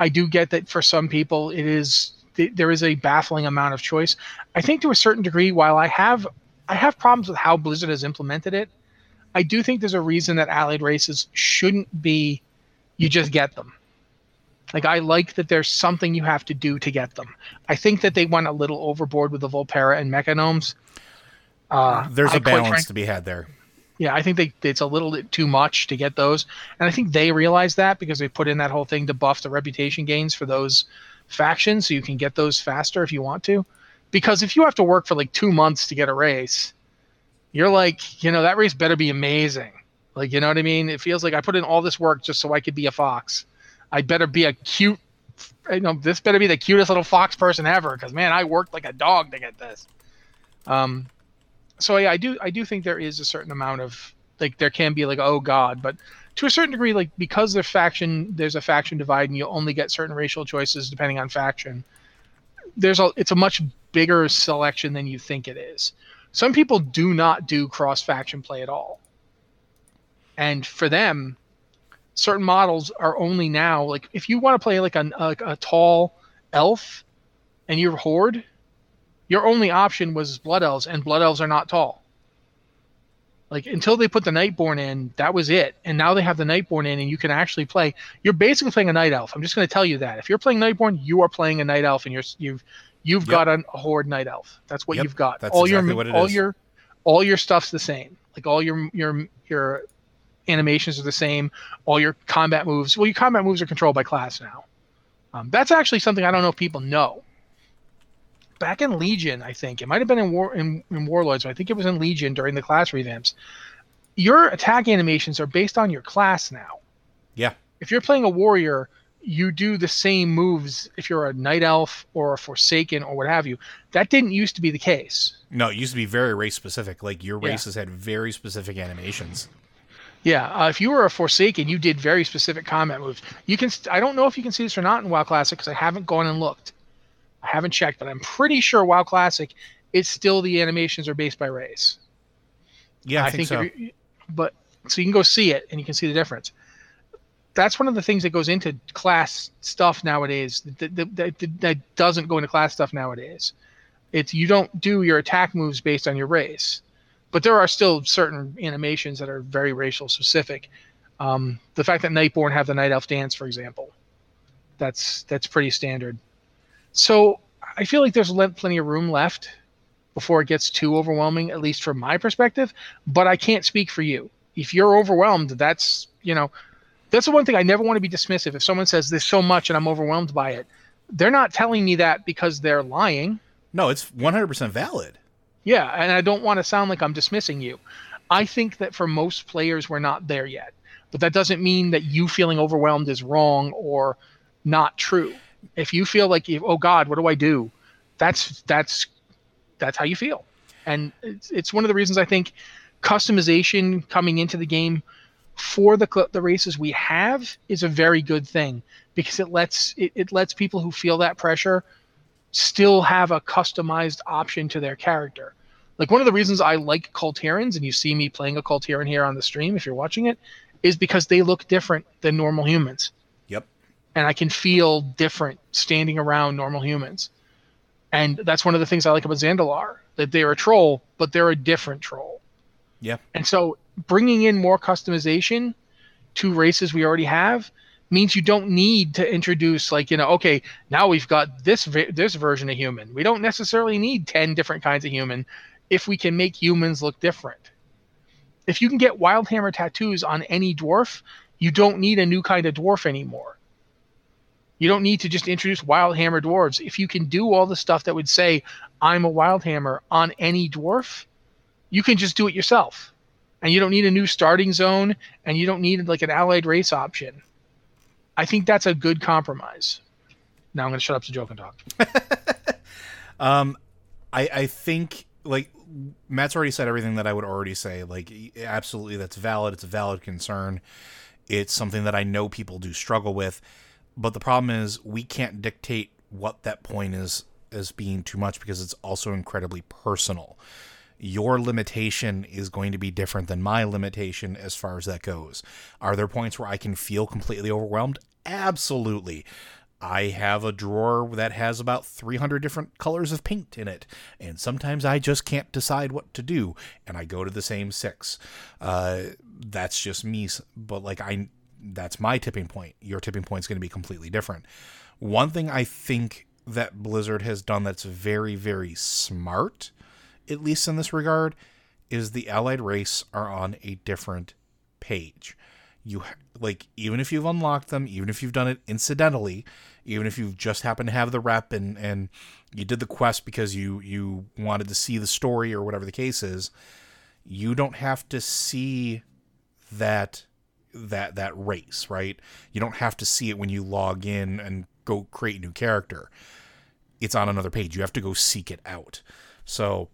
I do get that for some people it is th- there is a baffling amount of choice. I think to a certain degree, while I have I have problems with how Blizzard has implemented it, I do think there's a reason that allied races shouldn't be you just get them. Like I like that there's something you have to do to get them. I think that they went a little overboard with the Volpera and Mechagnomes. Uh, There's I a balance frank- to be had there. Yeah, I think they it's a little bit too much to get those, and I think they realize that because they put in that whole thing to buff the reputation gains for those factions, so you can get those faster if you want to. Because if you have to work for like two months to get a race, you're like, you know, that race better be amazing. Like, you know what I mean? It feels like I put in all this work just so I could be a fox. I better be a cute, you know, this better be the cutest little fox person ever. Because man, I worked like a dog to get this. Um, so yeah, I do I do think there is a certain amount of like there can be like oh god, but to a certain degree, like because there's faction, there's a faction divide, and you only get certain racial choices depending on faction. There's a it's a much bigger selection than you think it is. Some people do not do cross faction play at all, and for them, certain models are only now like if you want to play like a, a, a tall elf, and you're horde, your only option was blood elves, and blood elves are not tall. Like until they put the Nightborne in, that was it. And now they have the Nightborne in, and you can actually play. You're basically playing a Night Elf. I'm just going to tell you that if you're playing Nightborne, you are playing a Night Elf, and you're you've you've Yep. got a, Horde Night Elf. That's what Yep, you've got. that's all exactly your what it all is. your all your stuff's the same. Like all your your your animations are the same. All your combat moves. Well, your combat moves are controlled by class now. Um, that's actually something I don't know if people know back in Legion, I think it might have been in War in, in Warlords, but I think it was in Legion during the class revamps. Your attack animations are based on your class now. Yeah. If you're playing a warrior, you do the same moves if you're a night elf or a forsaken or what have you. That didn't used to be the case. No, it used to be very race specific. Like your Yeah. races had very specific animations. Yeah, uh, if you were a Forsaken, you did very specific combat moves. You can. St- I don't know if you can see this or not in WoW Classic because I haven't gone and looked. I haven't checked, but I'm pretty sure WoW Classic, it's still the animations are based by race. Yeah, I, think, so. you- but so you can go see it and you can see the difference. That's one of the things that goes into class stuff nowadays. That, that, that, that doesn't go into class stuff nowadays. It's you don't do your attack moves based on your race, but there are still certain animations that are very racial specific. Um, the fact that Nightborne have the Night Elf dance, for example, that's that's pretty standard. So I feel like there's plenty of room left before it gets too overwhelming, at least from my perspective. But I can't speak for you. If you're overwhelmed, that's you know, that's the one thing I never want to be dismissive. If someone says there's so much and I'm overwhelmed by it, they're not telling me that because they're lying. No, it's 100% valid. Yeah, and I don't want to sound like I'm dismissing you. I think that for most players, we're not there yet. But that doesn't mean that you feeling overwhelmed is wrong or not true. If you feel like, oh God, what do I do? That's that's that's how you feel, and it's, it's one of the reasons I think customization coming into the game for the the races we have is a very good thing because it lets it, it lets people who feel that pressure still have a customized option to their character. Like one of the reasons I like Kul Tirans, and you see me playing a Kul Tiran here on the stream if you're watching it, is because they look different than normal humans. And I can feel different standing around normal humans. And that's one of the things I like about Zandalar, that they're a troll, but they're a different troll. Yeah. And so bringing in more customization to races we already have means you don't need to introduce like you know okay now we've got this this version of human we don't necessarily need 10 different kinds of human if we can make humans look different if you can get wildhammer tattoos on any dwarf you don't need a new kind of dwarf anymore you don't need to just introduce wildhammer dwarves if you can do all the stuff that would say i'm a wildhammer on any dwarf you can just do it yourself and you don't need a new starting zone and you don't need like an allied race option I think that's a good compromise. Now I'm going to shut up so Joe can talk. um, I I think like Matt's already said everything that I would already say. Like, absolutely, that's valid. It's a valid concern. It's something that I know people do struggle with. But the problem is, we can't dictate what that point is as being too much because it's also incredibly personal. Your limitation is going to be different than my limitation as far as that goes. Are there points where I can feel completely overwhelmed? Absolutely. I have a drawer that has about 300 different colors of paint in it, and sometimes I just can't decide what to do, and I go to the same six. Uh, that's just me, but like I, that's my tipping point. Your tipping point is going to be completely different. One thing I think that Blizzard has done that's very, very smart, at least in this regard, is the allied race are on a different page. You like even if you've unlocked them, even if you've done it incidentally, even if you just happen to have the rep and and you did the quest because you you wanted to see the story or whatever the case is, you don't have to see that that that race, right? You don't have to see it when you log in and go create a new character. It's on another page. You have to go seek it out. So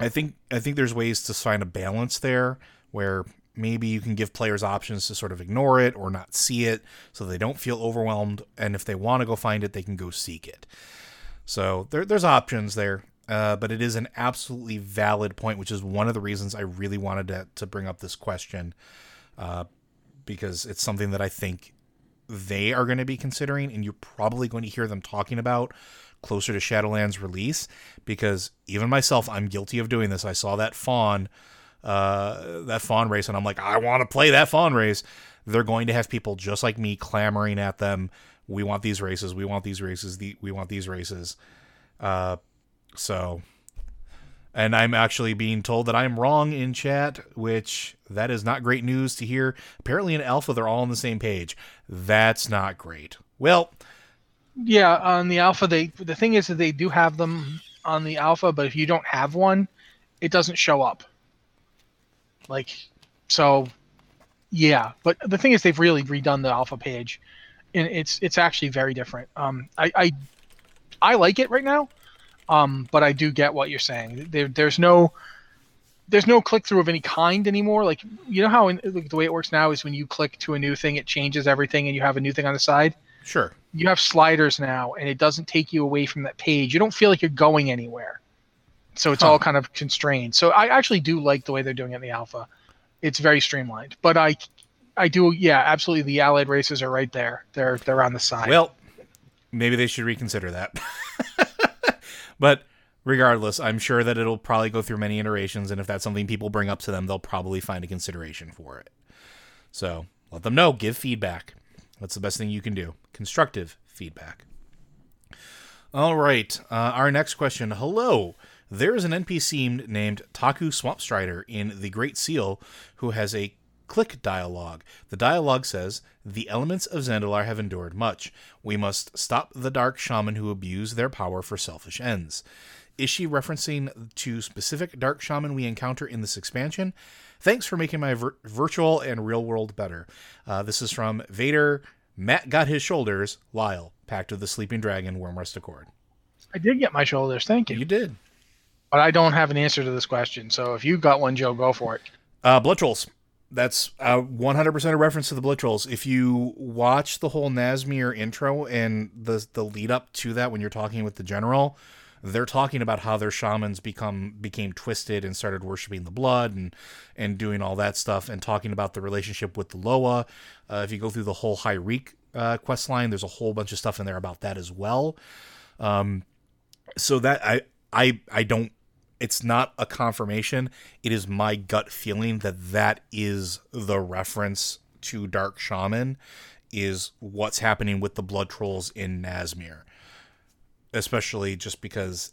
I think I think there's ways to find a balance there where maybe you can give players options to sort of ignore it or not see it so they don't feel overwhelmed and if they want to go find it they can go seek it so there, there's options there uh, but it is an absolutely valid point which is one of the reasons i really wanted to, to bring up this question uh, because it's something that i think they are going to be considering and you're probably going to hear them talking about closer to shadowlands release because even myself i'm guilty of doing this i saw that fawn uh, that fawn race, and I'm like, I want to play that fawn race. They're going to have people just like me clamoring at them. We want these races. We want these races. The, we want these races. Uh, so, and I'm actually being told that I'm wrong in chat, which that is not great news to hear. Apparently, in alpha, they're all on the same page. That's not great. Well, yeah, on the alpha, they the thing is that they do have them on the alpha, but if you don't have one, it doesn't show up. Like, so, yeah. But the thing is, they've really redone the alpha page, and it's it's actually very different. Um, I I, I like it right now, um, but I do get what you're saying. There, there's no there's no click through of any kind anymore. Like you know how in, like, the way it works now is when you click to a new thing, it changes everything, and you have a new thing on the side. Sure. You have sliders now, and it doesn't take you away from that page. You don't feel like you're going anywhere so it's huh. all kind of constrained. So I actually do like the way they're doing it in the alpha. It's very streamlined, but I, I do yeah, absolutely. The allied races are right there. They're they're on the side. Well, maybe they should reconsider that. but regardless, I'm sure that it'll probably go through many iterations, and if that's something people bring up to them, they'll probably find a consideration for it. So let them know. Give feedback. That's the best thing you can do. Constructive feedback. All right. Uh, our next question. Hello. There is an NPC named Taku Swampstrider in The Great Seal who has a click dialogue. The dialogue says, The elements of Zandalar have endured much. We must stop the dark shaman who abuse their power for selfish ends. Is she referencing to specific dark shaman we encounter in this expansion? Thanks for making my vir- virtual and real world better. Uh, this is from Vader. Matt got his shoulders. Lyle, Pact of the Sleeping Dragon, Wyrmrest Accord. I did get my shoulders. Thank you. You did but I don't have an answer to this question. So if you got one, Joe, go for it. Uh, blood trolls. That's uh, 100% a reference to the blood trolls. If you watch the whole Nazmir intro and the the lead up to that, when you're talking with the general, they're talking about how their shamans become became twisted and started worshiping the blood and and doing all that stuff and talking about the relationship with the Loa. Uh, if you go through the whole Hir'eek uh, quest line, there's a whole bunch of stuff in there about that as well. Um, so that I I I don't it's not a confirmation. It is my gut feeling that that is the reference to Dark Shaman, is what's happening with the blood trolls in Nazmir. Especially just because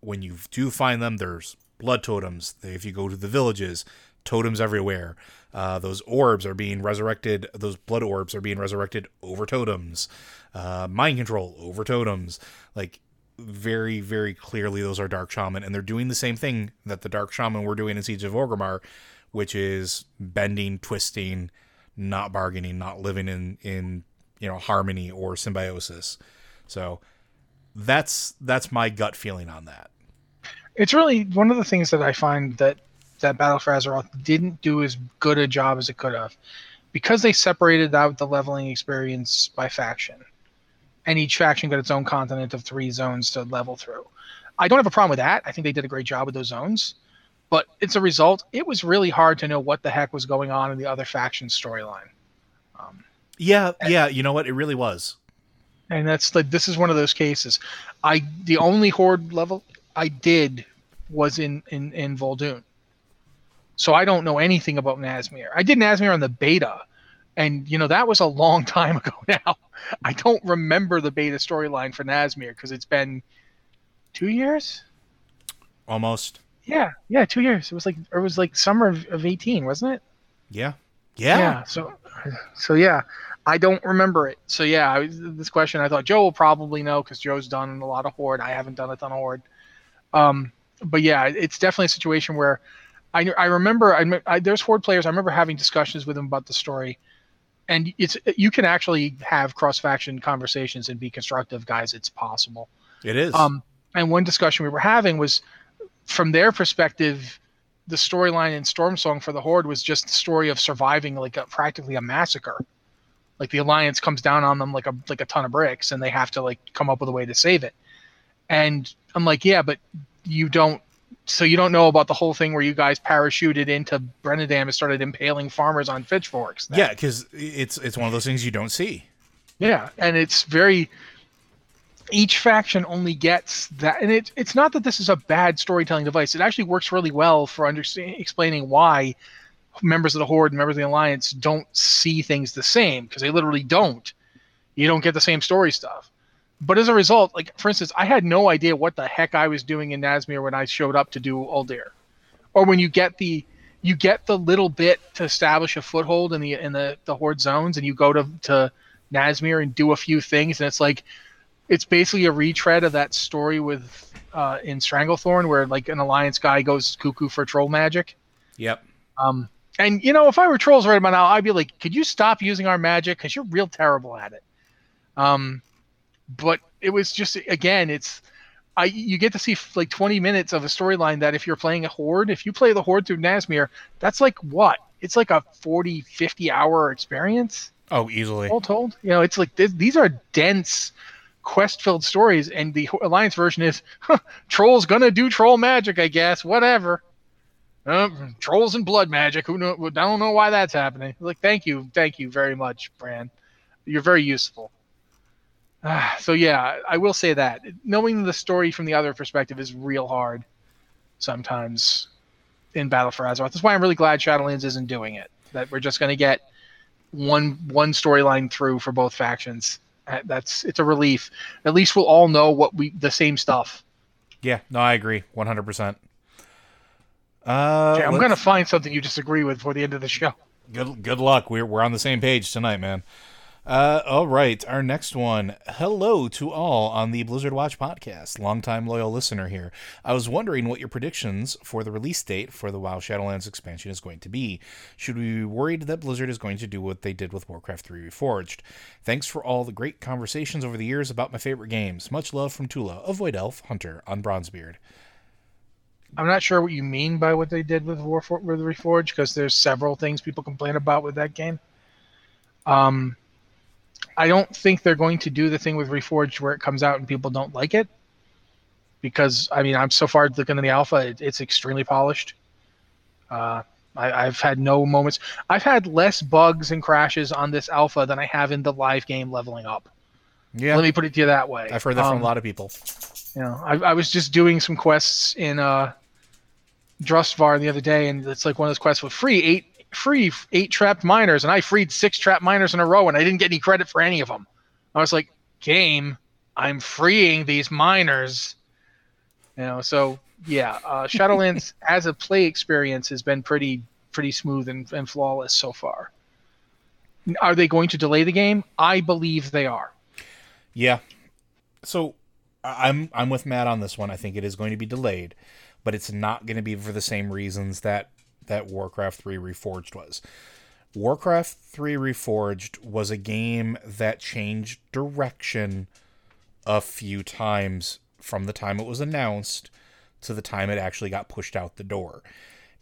when you do find them, there's blood totems. If you go to the villages, totems everywhere. Uh, those orbs are being resurrected. Those blood orbs are being resurrected over totems. Uh, mind control over totems. Like very, very clearly those are Dark Shaman, and they're doing the same thing that the Dark Shaman were doing in Siege of Orgrimmar, which is bending, twisting, not bargaining, not living in in you know harmony or symbiosis. So that's that's my gut feeling on that. It's really one of the things that I find that that Battle for Azeroth didn't do as good a job as it could have, because they separated out the leveling experience by faction, and each faction got its own continent of three zones to level through. I don't have a problem with that. I think they did a great job with those zones. But it's a result. It was really hard to know what the heck was going on in the other faction storyline. Um, yeah, yeah. You know what? It really was. And that's like this is one of those cases. I the only horde level I did was in in in Vol'dun. So I don't know anything about Nazmir. I did Nazmir on the beta, and you know that was a long time ago now. I don't remember the beta storyline for Nazmir because it's been two years. Almost. Yeah, yeah, two years. It was like it was like summer of, of eighteen, wasn't it? Yeah. Yeah. Yeah. So, so yeah, I don't remember it. So yeah, I, this question I thought Joe will probably know because Joe's done a lot of horde. I haven't done a ton of horde. Um, but yeah, it's definitely a situation where I I remember I, I there's horde players. I remember having discussions with them about the story, and it's you can actually have cross faction conversations and be constructive, guys. It's possible. It is. Um, and one discussion we were having was from their perspective, the storyline in Stormsong for the Horde was just the story of surviving like a, practically a massacre. Like the Alliance comes down on them like a like a ton of bricks, and they have to like come up with a way to save it. And I'm like, yeah, but you don't. So you don't know about the whole thing where you guys parachuted into Brennadam and started impaling farmers on pitchforks. Yeah, because it's it's one of those things you don't see. Yeah, and it's very each faction only gets that and it, it's not that this is a bad storytelling device it actually works really well for understanding explaining why members of the horde and members of the alliance don't see things the same because they literally don't you don't get the same story stuff but as a result like for instance i had no idea what the heck i was doing in nazmir when i showed up to do uldir or when you get the you get the little bit to establish a foothold in the in the, the horde zones and you go to to nazmir and do a few things and it's like it's basically a retread of that story with uh, in Stranglethorn where like an alliance guy goes cuckoo for troll magic. Yep. Um, and you know, if I were trolls right about now, I'd be like, could you stop using our magic because you're real terrible at it. Um, but it was just again, it's I you get to see like 20 minutes of a storyline that if you're playing a horde, if you play the horde through Nazmir, that's like what? It's like a 40, 50 hour experience. Oh, easily. All told, you know, it's like this, these are dense quest filled stories, and the Alliance version is huh, trolls gonna do troll magic, I guess. Whatever. Uh, trolls and blood magic. Who know? I don't know why that's happening. Like, thank you, thank you very much, Bran. You're very useful. Uh, so yeah, I will say that knowing the story from the other perspective is real hard sometimes in Battle for Azeroth. That's why I'm really glad Shadowlands isn't doing it. That we're just going to get one one storyline through for both factions that's it's a relief. At least we'll all know what we the same stuff. Yeah, no, I agree, one hundred percent. Uh, okay, I'm gonna find something you disagree with for the end of the show. Good good luck. We're we're on the same page tonight, man. Uh, all right, our next one. Hello to all on the Blizzard Watch podcast. Longtime loyal listener here. I was wondering what your predictions for the release date for the WoW Shadowlands expansion is going to be. Should we be worried that Blizzard is going to do what they did with Warcraft 3 Reforged? Thanks for all the great conversations over the years about my favorite games. Much love from Tula, a Void Elf Hunter on Bronzebeard. I'm not sure what you mean by what they did with War with Reforged because there's several things people complain about with that game. Um, I don't think they're going to do the thing with Reforged where it comes out and people don't like it. Because I mean, I'm so far looking at the alpha, it, it's extremely polished. Uh, I, have had no moments. I've had less bugs and crashes on this alpha than I have in the live game leveling up. Yeah. Let me put it to you that way. I've heard that um, from a um, lot of people. You know, I, I was just doing some quests in uh, Drustvar the other day, and it's like one of those quests with free eight free eight trapped miners, and I freed six trapped miners in a row, and I didn't get any credit for any of them. I was like, game, I'm freeing these miners. You know, so yeah, uh, Shadowlands as a play experience has been pretty pretty smooth and, and flawless so far. Are they going to delay the game? I believe they are. Yeah. So I'm I'm with Matt on this one. I think it is going to be delayed, but it's not going to be for the same reasons that that Warcraft 3 Reforged was. Warcraft 3 Reforged was a game that changed direction a few times from the time it was announced to the time it actually got pushed out the door.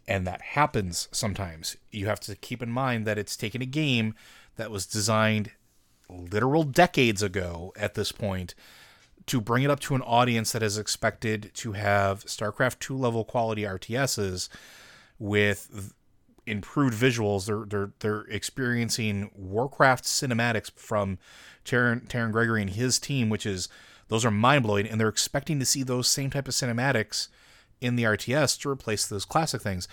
And that happens sometimes. You have to keep in mind that it's taken a game that was designed literal decades ago at this point to bring it up to an audience that is expected to have StarCraft 2 level quality RTSs with improved visuals. They're they're they're experiencing Warcraft cinematics from Terran, Terran Gregory and his team, which is those are mind blowing, and they're expecting to see those same type of cinematics in the RTS to replace those classic things.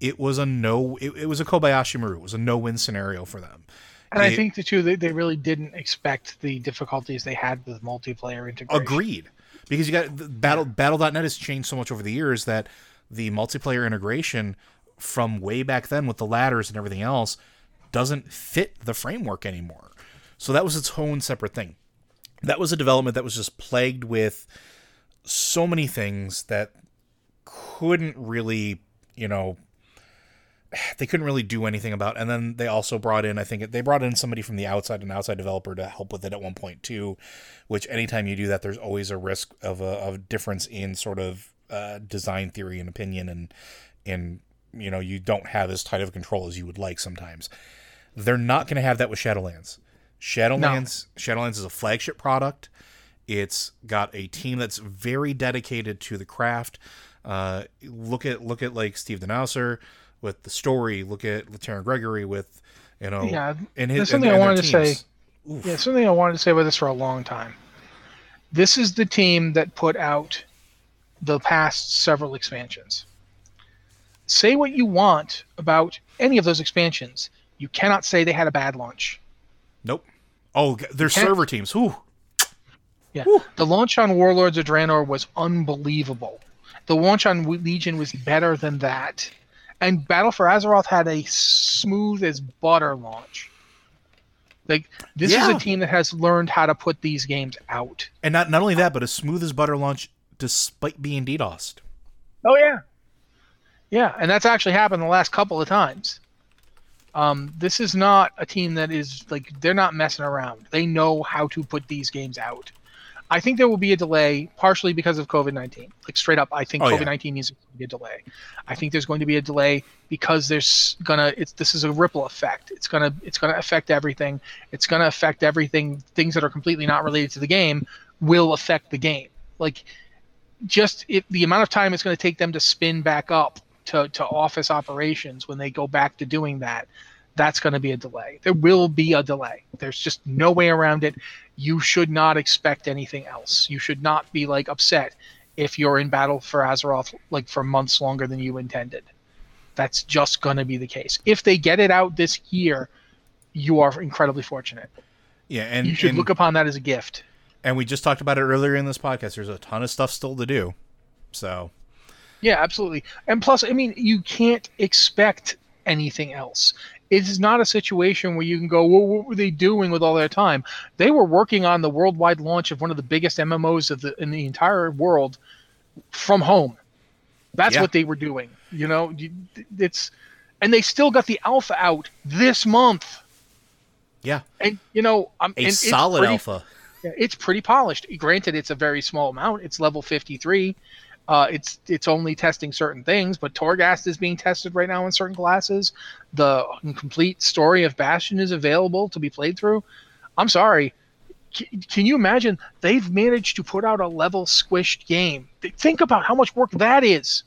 It was a no. It, it was a Kobayashi Maru. It was a no win scenario for them. And it, I think the two they, they really didn't expect the difficulties they had with multiplayer integration. Agreed, because you got battle Battle.net has changed so much over the years that the multiplayer integration from way back then with the ladders and everything else doesn't fit the framework anymore. So that was its own separate thing. That was a development that was just plagued with so many things that couldn't really, you know, they couldn't really do anything about. And then they also brought in, I think they brought in somebody from the outside, an outside developer to help with it at one point too. Which anytime you do that, there's always a risk of a of difference in sort of uh, design theory and opinion, and and you know you don't have as tight of control as you would like sometimes. They're not going to have that with Shadowlands. Shadowlands no. Shadowlands is a flagship product. It's got a team that's very dedicated to the craft. Uh, look at look at like Steve Danuser with the story. Look at Terran Gregory with you know. Yeah, and his, something and I wanted to say. Oof. Yeah, something I wanted to say about this for a long time. This is the team that put out the past several expansions. Say what you want about any of those expansions. You cannot say they had a bad launch. Nope. Oh, their server teams. Whew. Yeah. Whew. The launch on Warlords of Draenor was unbelievable. The launch on Legion was better than that. And Battle for Azeroth had a smooth as butter launch. Like this yeah. is a team that has learned how to put these games out. And not not only that, but a smooth as butter launch despite being DDoSed. Oh yeah. Yeah, and that's actually happened the last couple of times. Um, this is not a team that is like they're not messing around. They know how to put these games out. I think there will be a delay, partially because of COVID nineteen. Like straight up, I think oh, COVID nineteen yeah. needs to be a delay. I think there's going to be a delay because there's gonna it's this is a ripple effect. It's gonna it's gonna affect everything. It's gonna affect everything. Things that are completely not related to the game will affect the game. Like just if the amount of time it's going to take them to spin back up to, to office operations when they go back to doing that, that's going to be a delay. There will be a delay. There's just no way around it. You should not expect anything else. You should not be like upset if you're in battle for Azeroth like for months longer than you intended. That's just going to be the case. If they get it out this year, you are incredibly fortunate. Yeah, and you should and, look upon that as a gift. And we just talked about it earlier in this podcast. There's a ton of stuff still to do. So yeah, absolutely. And plus, I mean, you can't expect anything else. It is not a situation where you can go, well, what were they doing with all their time? They were working on the worldwide launch of one of the biggest MMOs of the in the entire world from home. That's yeah. what they were doing. You know, it's and they still got the alpha out this month. Yeah, and you know, I'm a solid pretty, alpha. It's pretty polished. Granted, it's a very small amount. It's level 53. Uh, it's it's only testing certain things, but Torghast is being tested right now in certain classes. The complete story of Bastion is available to be played through. I'm sorry, C- can you imagine they've managed to put out a level squished game? Think about how much work that is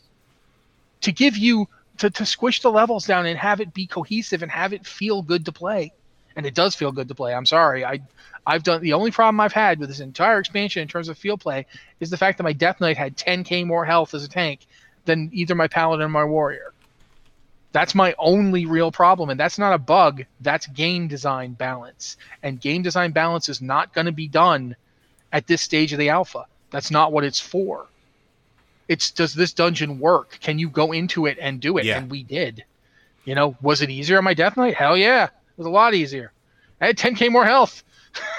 to give you to, to squish the levels down and have it be cohesive and have it feel good to play. And it does feel good to play. I'm sorry, I I've done the only problem I've had with this entire expansion in terms of field play is the fact that my Death Knight had 10k more health as a tank than either my Paladin or my Warrior. That's my only real problem, and that's not a bug. That's game design balance, and game design balance is not going to be done at this stage of the alpha. That's not what it's for. It's does this dungeon work? Can you go into it and do it? Yeah. And we did. You know, was it easier on my Death Knight? Hell yeah, was a lot easier. I had 10k more health.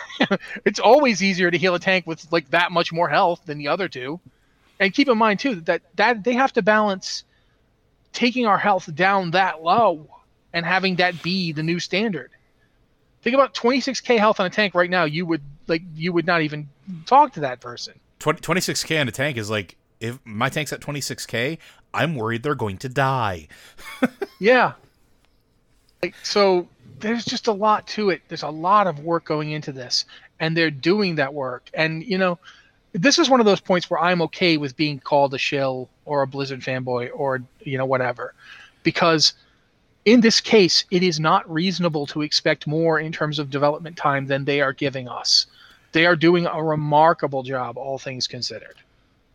it's always easier to heal a tank with like that much more health than the other two. And keep in mind too that that they have to balance taking our health down that low and having that be the new standard. Think about 26k health on a tank right now. You would like you would not even talk to that person. 20, 26k on a tank is like if my tank's at 26k, I'm worried they're going to die. yeah. Like so there's just a lot to it. There's a lot of work going into this and they're doing that work. And you know, this is one of those points where I'm okay with being called a shill or a Blizzard fanboy or you know whatever because in this case, it is not reasonable to expect more in terms of development time than they are giving us. They are doing a remarkable job, all things considered.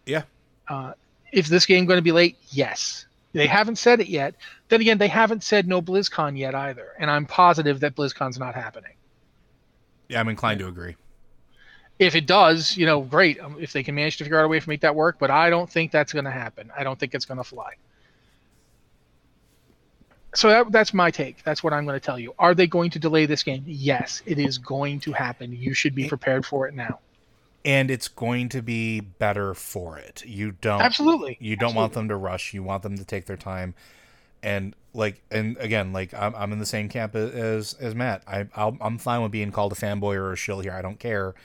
Yeah. Uh, is this game going to be late? Yes. They haven't said it yet. Then again, they haven't said no BlizzCon yet either, and I'm positive that BlizzCon's not happening. Yeah, I'm inclined to agree. If it does, you know, great. Um, if they can manage to figure out a way to make that work, but I don't think that's going to happen. I don't think it's going to fly so that, that's my take. That's what I'm going to tell you. Are they going to delay this game? Yes, it is going to happen. You should be prepared for it now. And it's going to be better for it. You don't absolutely. You don't absolutely. want them to rush. You want them to take their time. And like, and again, like I'm, I'm in the same camp as as Matt. I i am fine with being called a fanboy or a shill here. I don't care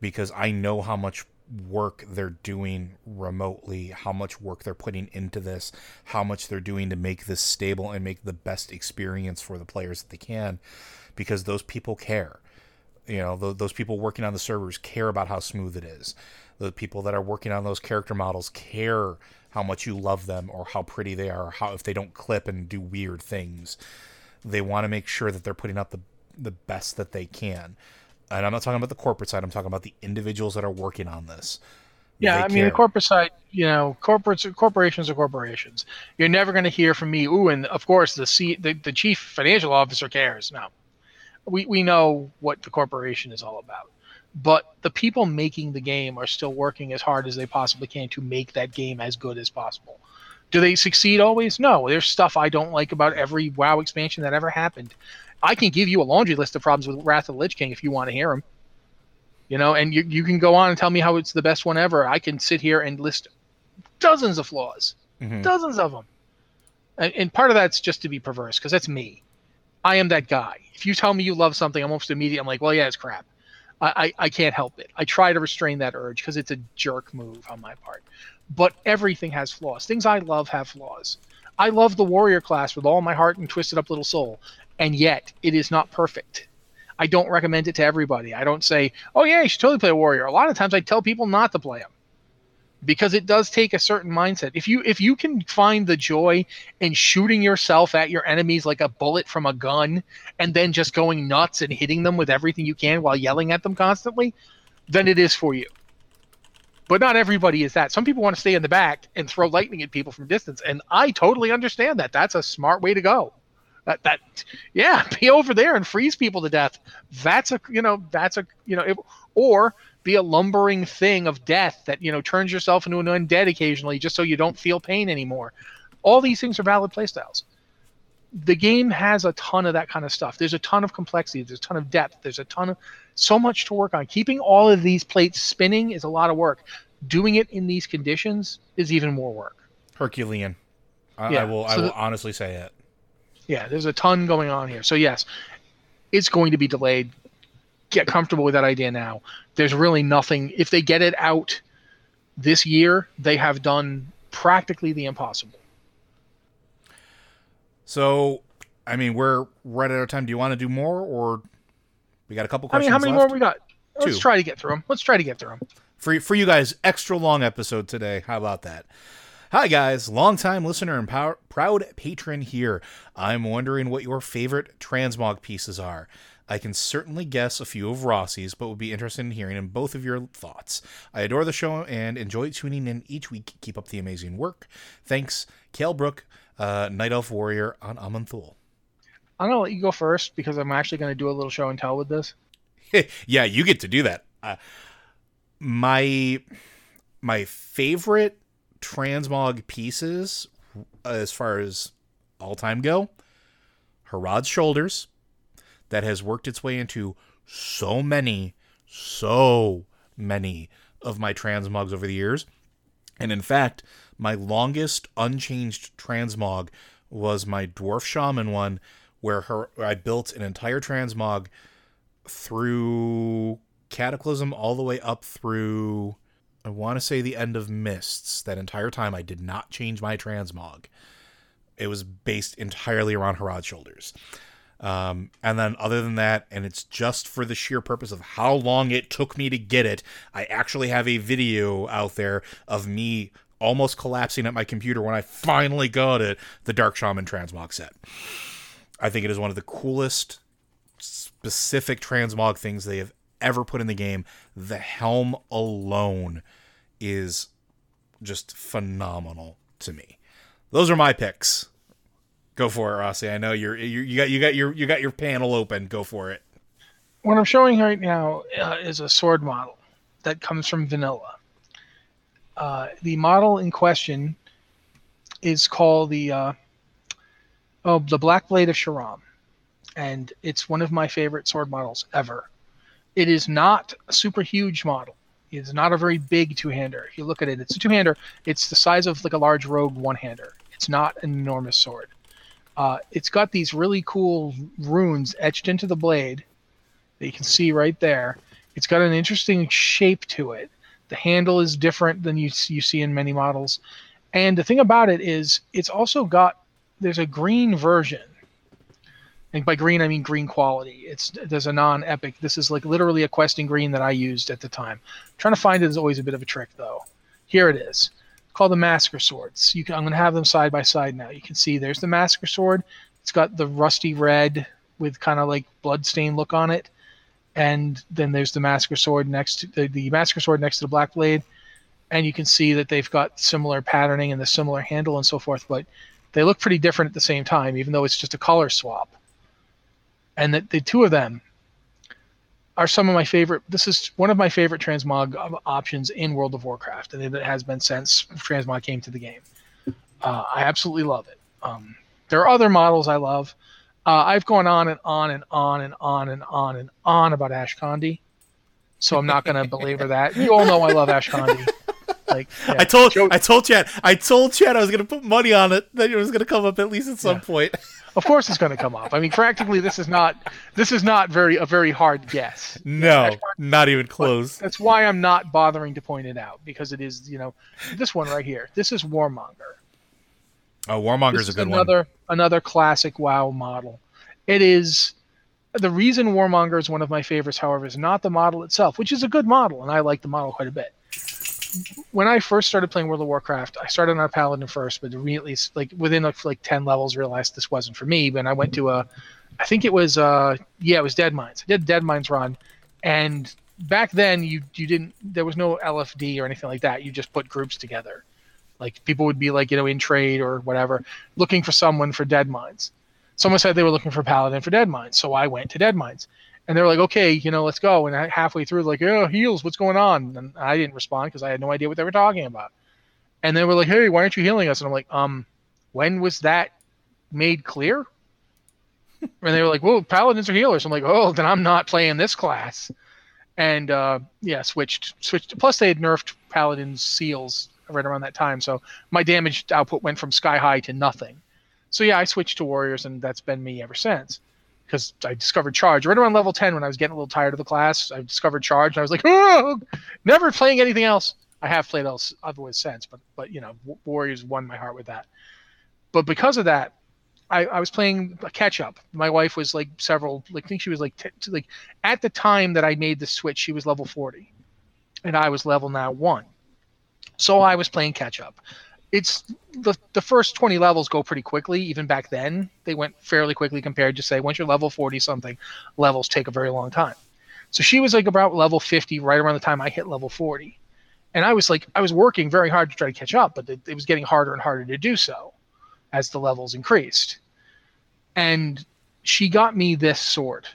because I know how much work they're doing remotely, how much work they're putting into this, how much they're doing to make this stable and make the best experience for the players that they can, because those people care. You know, those people working on the servers care about how smooth it is. The people that are working on those character models care how much you love them or how pretty they are, or how if they don't clip and do weird things. They want to make sure that they're putting out the the best that they can and I'm not talking about the corporate side. I'm talking about the individuals that are working on this. Yeah, I mean the corporate side. You know, corporates, corporations are corporations. You're never going to hear from me. Ooh, and of course the C, the, the chief financial officer cares. No, we we know what the corporation is all about. But the people making the game are still working as hard as they possibly can to make that game as good as possible. Do they succeed always? No. There's stuff I don't like about every WoW expansion that ever happened. I can give you a laundry list of problems with Wrath of the Lich King if you want to hear them. You know, and you, you can go on and tell me how it's the best one ever. I can sit here and list dozens of flaws, mm-hmm. dozens of them. And, and part of that's just to be perverse because that's me. I am that guy. If you tell me you love something, I'm almost immediate. I'm like, well, yeah, it's crap. I, I, I can't help it. I try to restrain that urge because it's a jerk move on my part. But everything has flaws. Things I love have flaws. I love the warrior class with all my heart and twisted up little soul and yet it is not perfect. I don't recommend it to everybody. I don't say, "Oh yeah, you should totally play a warrior." A lot of times I tell people not to play them because it does take a certain mindset. If you if you can find the joy in shooting yourself at your enemies like a bullet from a gun and then just going nuts and hitting them with everything you can while yelling at them constantly, then it is for you. But not everybody is that. Some people want to stay in the back and throw lightning at people from distance, and I totally understand that. That's a smart way to go. That that yeah, be over there and freeze people to death. That's a you know that's a you know it, or be a lumbering thing of death that you know turns yourself into an undead occasionally just so you don't feel pain anymore. All these things are valid playstyles. The game has a ton of that kind of stuff. There's a ton of complexity. There's a ton of depth. There's a ton of so much to work on. Keeping all of these plates spinning is a lot of work. Doing it in these conditions is even more work. Herculean. I, yeah. I will. So I will the, honestly say it. Yeah, there's a ton going on here. So yes, it's going to be delayed. Get comfortable with that idea now. There's really nothing. If they get it out this year, they have done practically the impossible. So, I mean, we're right at our time. Do you want to do more, or we got a couple questions? I mean, how many left? more we got? Let's try to get through them. Let's try to get through them. For for you guys, extra long episode today. How about that? Hi, guys, long-time listener and pow- proud patron here. I'm wondering what your favorite transmog pieces are. I can certainly guess a few of Rossi's, but would be interested in hearing in both of your thoughts. I adore the show and enjoy tuning in each week. Keep up the amazing work. Thanks, Kale Brook, uh, Night Elf Warrior on Aman'Thul. I'm gonna let you go first because I'm actually gonna do a little show and tell with this. yeah, you get to do that. Uh, my my favorite transmog pieces as far as all time go. Herod's shoulders that has worked its way into so many, so many of my transmogs over the years. And in fact, my longest unchanged transmog was my dwarf shaman one, where her I built an entire transmog through Cataclysm all the way up through I want to say the end of Mists. That entire time I did not change my transmog. It was based entirely around Herod's shoulders. Um, and then other than that, and it's just for the sheer purpose of how long it took me to get it, I actually have a video out there of me almost collapsing at my computer when I finally got it, the Dark Shaman Transmog set. I think it is one of the coolest specific transmog things they have ever put in the game. The helm alone is just phenomenal to me. Those are my picks. Go for it, Rossi. I know you're, you're you got you got your you got your panel open. Go for it. What I'm showing right now uh, is a sword model that comes from Vanilla. Uh, the model in question is called the uh, oh the Black Blade of Shahram, and it's one of my favorite sword models ever. It is not a super huge model. It's not a very big two-hander. If you look at it, it's a two-hander. It's the size of like a large rogue one-hander. It's not an enormous sword. Uh, it's got these really cool runes etched into the blade that you can see right there. It's got an interesting shape to it. The handle is different than you you see in many models, and the thing about it is it's also got there's a green version. And by green I mean green quality. It's there's a non-epic. This is like literally a questing green that I used at the time. trying to find it is always a bit of a trick though. Here it is called the Massacre Swords. You can, I'm going to have them side by side now. You can see there's the Massacre Sword. It's got the rusty red with kind of like bloodstain look on it, and then there's the Massacre Sword next to the, the Massacre Sword next to the Black Blade, and you can see that they've got similar patterning and the similar handle and so forth, but they look pretty different at the same time, even though it's just a color swap. And that the two of them are some of my favorite. This is one of my favorite transmog options in World of Warcraft, and it has been since transmog came to the game. Uh, I absolutely love it. Um, there are other models I love. Uh, I've gone on and on and on and on and on and on about Ashkandi, so I'm not going to belabor that. You all know I love Ashkandi. Like yeah. I told Joe, I told Chad I told Chad I was going to put money on it that it was going to come up at least at some yeah. point. Of course, it's going to come up. I mean, practically, this is not this is not very a very hard guess. No, not even close. That's why I'm not bothering to point it out because it is, you know, this one right here. This is Warmonger. Oh, Warmonger's a good another, one. Another classic WoW model. It is the reason Warmonger is one of my favorites. However, is not the model itself, which is a good model, and I like the model quite a bit when I first started playing World of Warcraft, I started on a paladin first, but immediately, like within like ten levels, realized this wasn't for me. But I went to a, I think it was uh yeah, it was Deadmines. I did Dead Mines run, and back then you you didn't there was no LFD or anything like that. You just put groups together, like people would be like you know in trade or whatever, looking for someone for Dead Mines. Someone said they were looking for paladin for Dead Mines, so I went to Deadmines and they were like, okay, you know, let's go. And halfway through, like, oh, heals, what's going on? And I didn't respond because I had no idea what they were talking about. And they were like, hey, why aren't you healing us? And I'm like, um, when was that made clear? and they were like, well, paladins are healers. I'm like, oh, then I'm not playing this class. And uh, yeah, switched, switched. Plus, they had nerfed paladins seals right around that time, so my damage output went from sky high to nothing. So yeah, I switched to warriors, and that's been me ever since because I discovered charge right around level 10 when I was getting a little tired of the class. I discovered charge and I was like, oh, never playing anything else. I have played else otherwise since, but but you know, Warriors won my heart with that. But because of that, I, I was playing a catch up. My wife was like several, like I think she was like t- like at the time that I made the switch, she was level 40, and I was level now one. So I was playing catch up it's the the first 20 levels go pretty quickly even back then. They went fairly quickly compared to say once you're level 40 something levels take a very long time. So she was like about level 50 right around the time i hit level 40 and i was like i was working very hard to try to catch up but it, it was getting harder and harder to do so as the levels increased. And she got me this sword.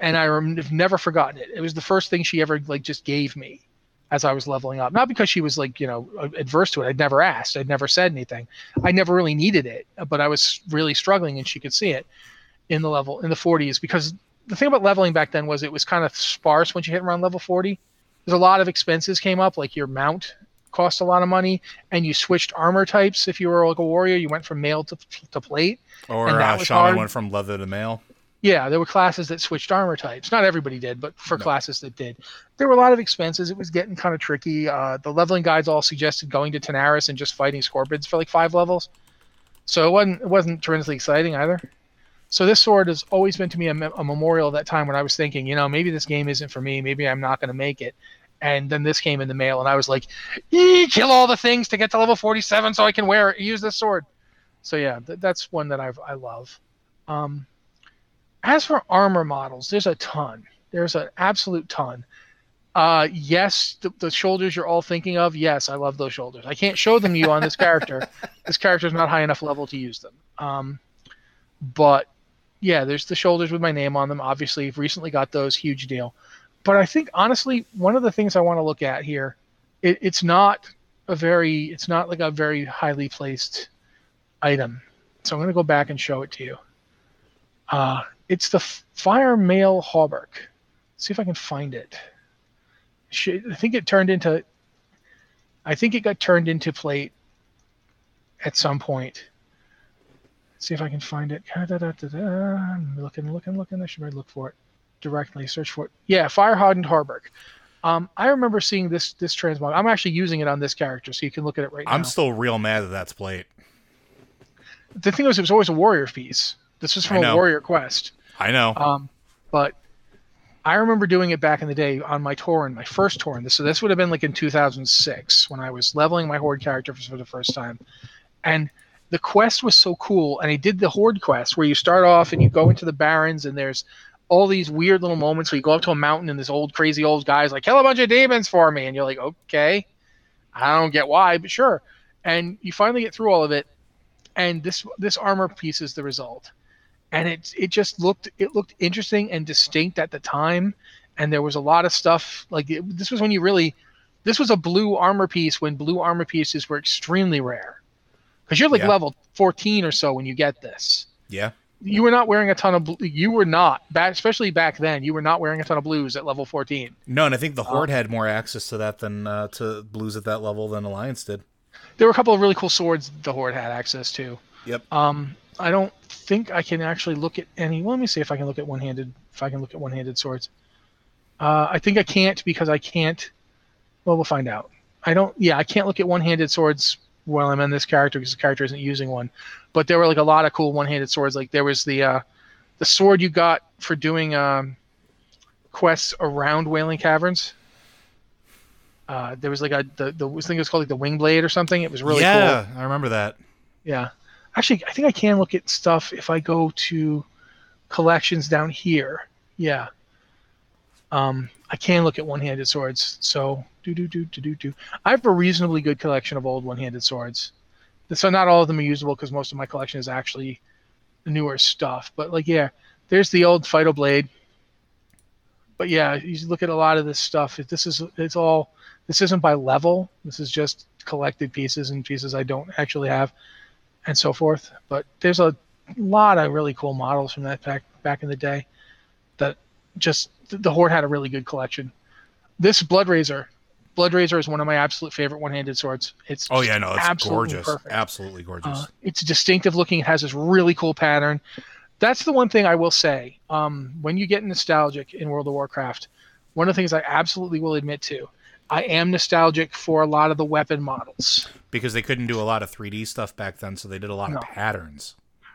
And i've never forgotten it. It was the first thing she ever like just gave me as I was leveling up. Not because she was like, you know, adverse to it. I'd never asked. I'd never said anything. I never really needed it, but I was really struggling and she could see it in the level in the 40s because the thing about leveling back then was it was kind of sparse once you hit around level 40. There's a lot of expenses came up like your mount cost a lot of money, and you switched armor types. If you were like a warrior, you went from mail to, to plate. Or And that uh, Shaman hard. went from leather to mail. Yeah, there were classes that switched armor types. Not everybody did, but for No. classes that did, there were a lot of expenses. It was getting kind of tricky. Uh, the leveling guides all suggested going to Tanaris and just fighting scorpions for like five levels. So it wasn't it wasn't tremendously exciting either. So this sword has always been to me a, a memorial of that time when I was thinking, you know, maybe this game isn't for me. Maybe I'm not going to make it. And then this came in the mail, and I was like, "Eee, kill all the things to get to level 47 so I can wear it, use this sword. So yeah, th- that's one that I've, I love. Um, as for armor models, there's a ton. There's an absolute ton. Uh, yes, the, the shoulders you're all thinking of. Yes, I love those shoulders. I can't show them to you on this character. this character's not high enough level to use them. Um, but yeah, there's the shoulders with my name on them. Obviously, I've recently got those. Huge deal. But I think honestly, one of the things I want to look at here, it, it's not a very, it's not like a very highly placed item. So I'm going to go back and show it to you. Uh, it's the Fire Mail Hauberk. See if I can find it. I think it turned into. I think it got turned into plate at some point. see if I can find it. I'm looking, looking, looking. I should probably look for it directly. Search for it. Yeah, Fire Hardened Hauberk. Um, I remember seeing this this transmog. I'm actually using it on this character, so you can look at it right now. I'm still real mad that that's plate. the thing was, it was always a warrior piece. This was from a warrior quest. I know. Um, but I remember doing it back in the day on my Tauren, my first Tauren. This so this would have been like in 2006 when I was leveling my Horde character for, for the first time, and the quest was so cool. And I did the Horde quest where you start off and you go into the Barrens and there's all these weird little moments where you go up to a mountain and this old crazy old guy's like, "Kill a bunch of demons for me," and you're like, "Okay, I don't get why, but sure." And you finally get through all of it, and this this armor piece is the result and it it just looked it looked interesting and distinct at the time and there was a lot of stuff like it, this was when you really this was a blue armor piece when blue armor pieces were extremely rare because you're like Yeah. level 14 or so when you get this yeah. you were not wearing a ton of blue you were not back especially back then you were not wearing a ton of blues at level 14 No, and I think the Uh, Horde had more access to that than uh, to blues at that level than Alliance did. there were a couple of really cool swords the horde had access to Yep. Um, I don't think I can actually look at any. Well, let me see if I can look at one-handed. If I can look at one-handed swords. Uh, I think I can't because I can't. Well, we'll find out. I don't. Yeah, I can't look at one-handed swords while I'm in this character because the character isn't using one. But there were like a lot of cool one-handed swords. Like there was the uh, the sword you got for doing um, quests around Wailing Caverns. Uh, there was like a the the thing was called like the Wing Blade or something. It was really cool. yeah, I remember that. Yeah. Actually, I think I can look at stuff if I go to collections down here. Yeah. Um, I can look at one-handed swords. So do do do do do do. I have a reasonably good collection of old one-handed swords. So not all of them are usable because most of my collection is actually newer stuff. But like, yeah, there's the old Phyto Blade. But yeah, you look at a lot of this stuff. This is it's all. This isn't by level. This is just collected pieces and pieces I don't actually have and so forth. But there's a lot of really cool models from that back back in the day. That just the Horde had a really good collection. This Blood Razor, Blood Razor is one of my absolute favorite one-handed swords. It's Oh yeah, no, it's absolutely gorgeous. perfect. Absolutely gorgeous. Uh, it's distinctive looking. It has this really cool pattern. That's the one thing I will say. Um, when you get nostalgic in World of Warcraft, one of the things I absolutely will admit to, I am nostalgic for a lot of the weapon models. because they couldn't do a lot of 3D stuff back then, so they did a lot No. of patterns.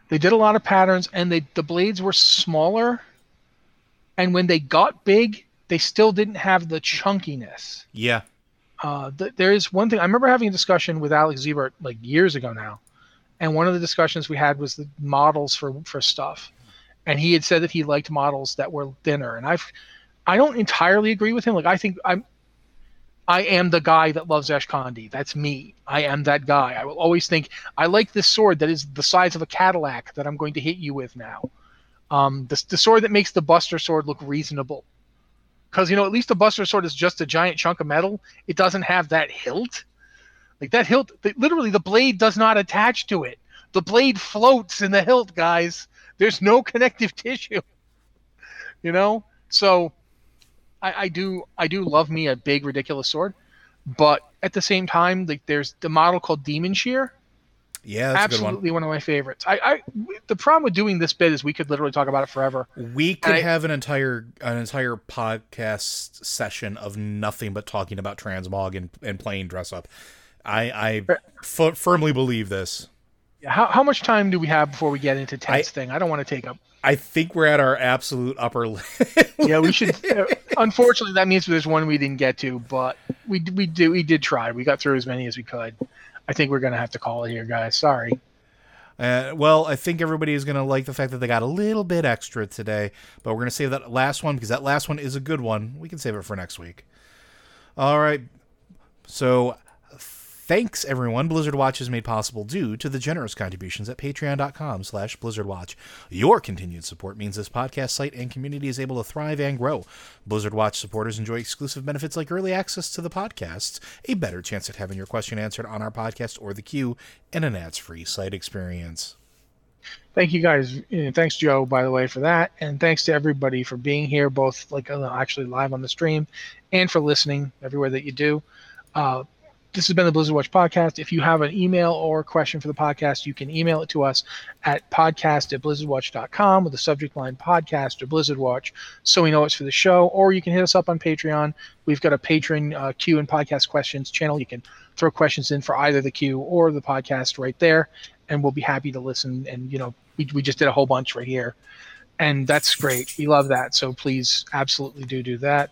They did a lot of patterns, and they the blades were smaller. And when they got big, they still didn't have the chunkiness. Yeah. Uh, th- there is one thing I remember having a discussion with Alex Ziebart like years ago now, and one of the discussions we had was the models for for stuff, and he had said that he liked models that were thinner, and I've I don't entirely agree with him. Like I think I'm I am the guy that loves Ashkandi. That's me. I am that guy. I will always think I like this sword that is the size of a Cadillac that I'm going to hit you with now. Um, the, the sword that makes the Buster sword look reasonable. Because you know, at least the Buster sword is just a giant chunk of metal. It doesn't have that hilt. Like that hilt, the, literally, the blade does not attach to it. The blade floats in the hilt, guys. There's no connective tissue. You know, so I, I do I do love me a big ridiculous sword, but at the same time, like there's the model called Demon Shear. Yeah, absolutely one. one. of my favorites. I, I the problem with doing this bit is we could literally talk about it forever. We could I, have an entire an entire podcast session of nothing but talking about transmog and, and playing dress up. I I f- firmly believe this. How, how much time do we have before we get into Ted's I, thing? I don't want to take up. I think we're at our absolute upper limit. yeah, we should. Unfortunately, that means there's one we didn't get to, but we we did we did try. We got through as many as we could. I think we're gonna have to call it here, guys. Sorry. Uh, well, I think everybody is going to like the fact that they got a little bit extra today, but we're going to save that last one because that last one is a good one. We can save it for next week. All right. So Thanks, everyone. Blizzard Watch is made possible due to the generous contributions at patreon.com slash blizzardwatch. Your continued support means this podcast site and community is able to thrive and grow. Blizzard Watch supporters enjoy exclusive benefits like early access to the podcasts, a better chance at having your question answered on our podcast or the queue, and an ads-free site experience. Thank you guys. Thanks, Joe, by the way, for that. And thanks to everybody for being here, both like uh, actually live on the stream and for listening everywhere that you do. Uh, this has been the Blizzard Watch podcast. If you have an email or question for the podcast, you can email it to us at podcast at blizzardwatch.com with the subject line podcast or Blizzard Watch so we know it's for the show. Or you can hit us up on Patreon. We've got a patron uh, queue and podcast questions channel. You can throw questions in for either the queue or the podcast right there, and we'll be happy to listen. And, you know, we, we just did a whole bunch right here. And that's great. We love that. So please absolutely do do that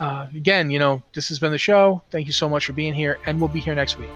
uh, again, you know, this has been the show. Thank you so much for being here, and we'll be here next week.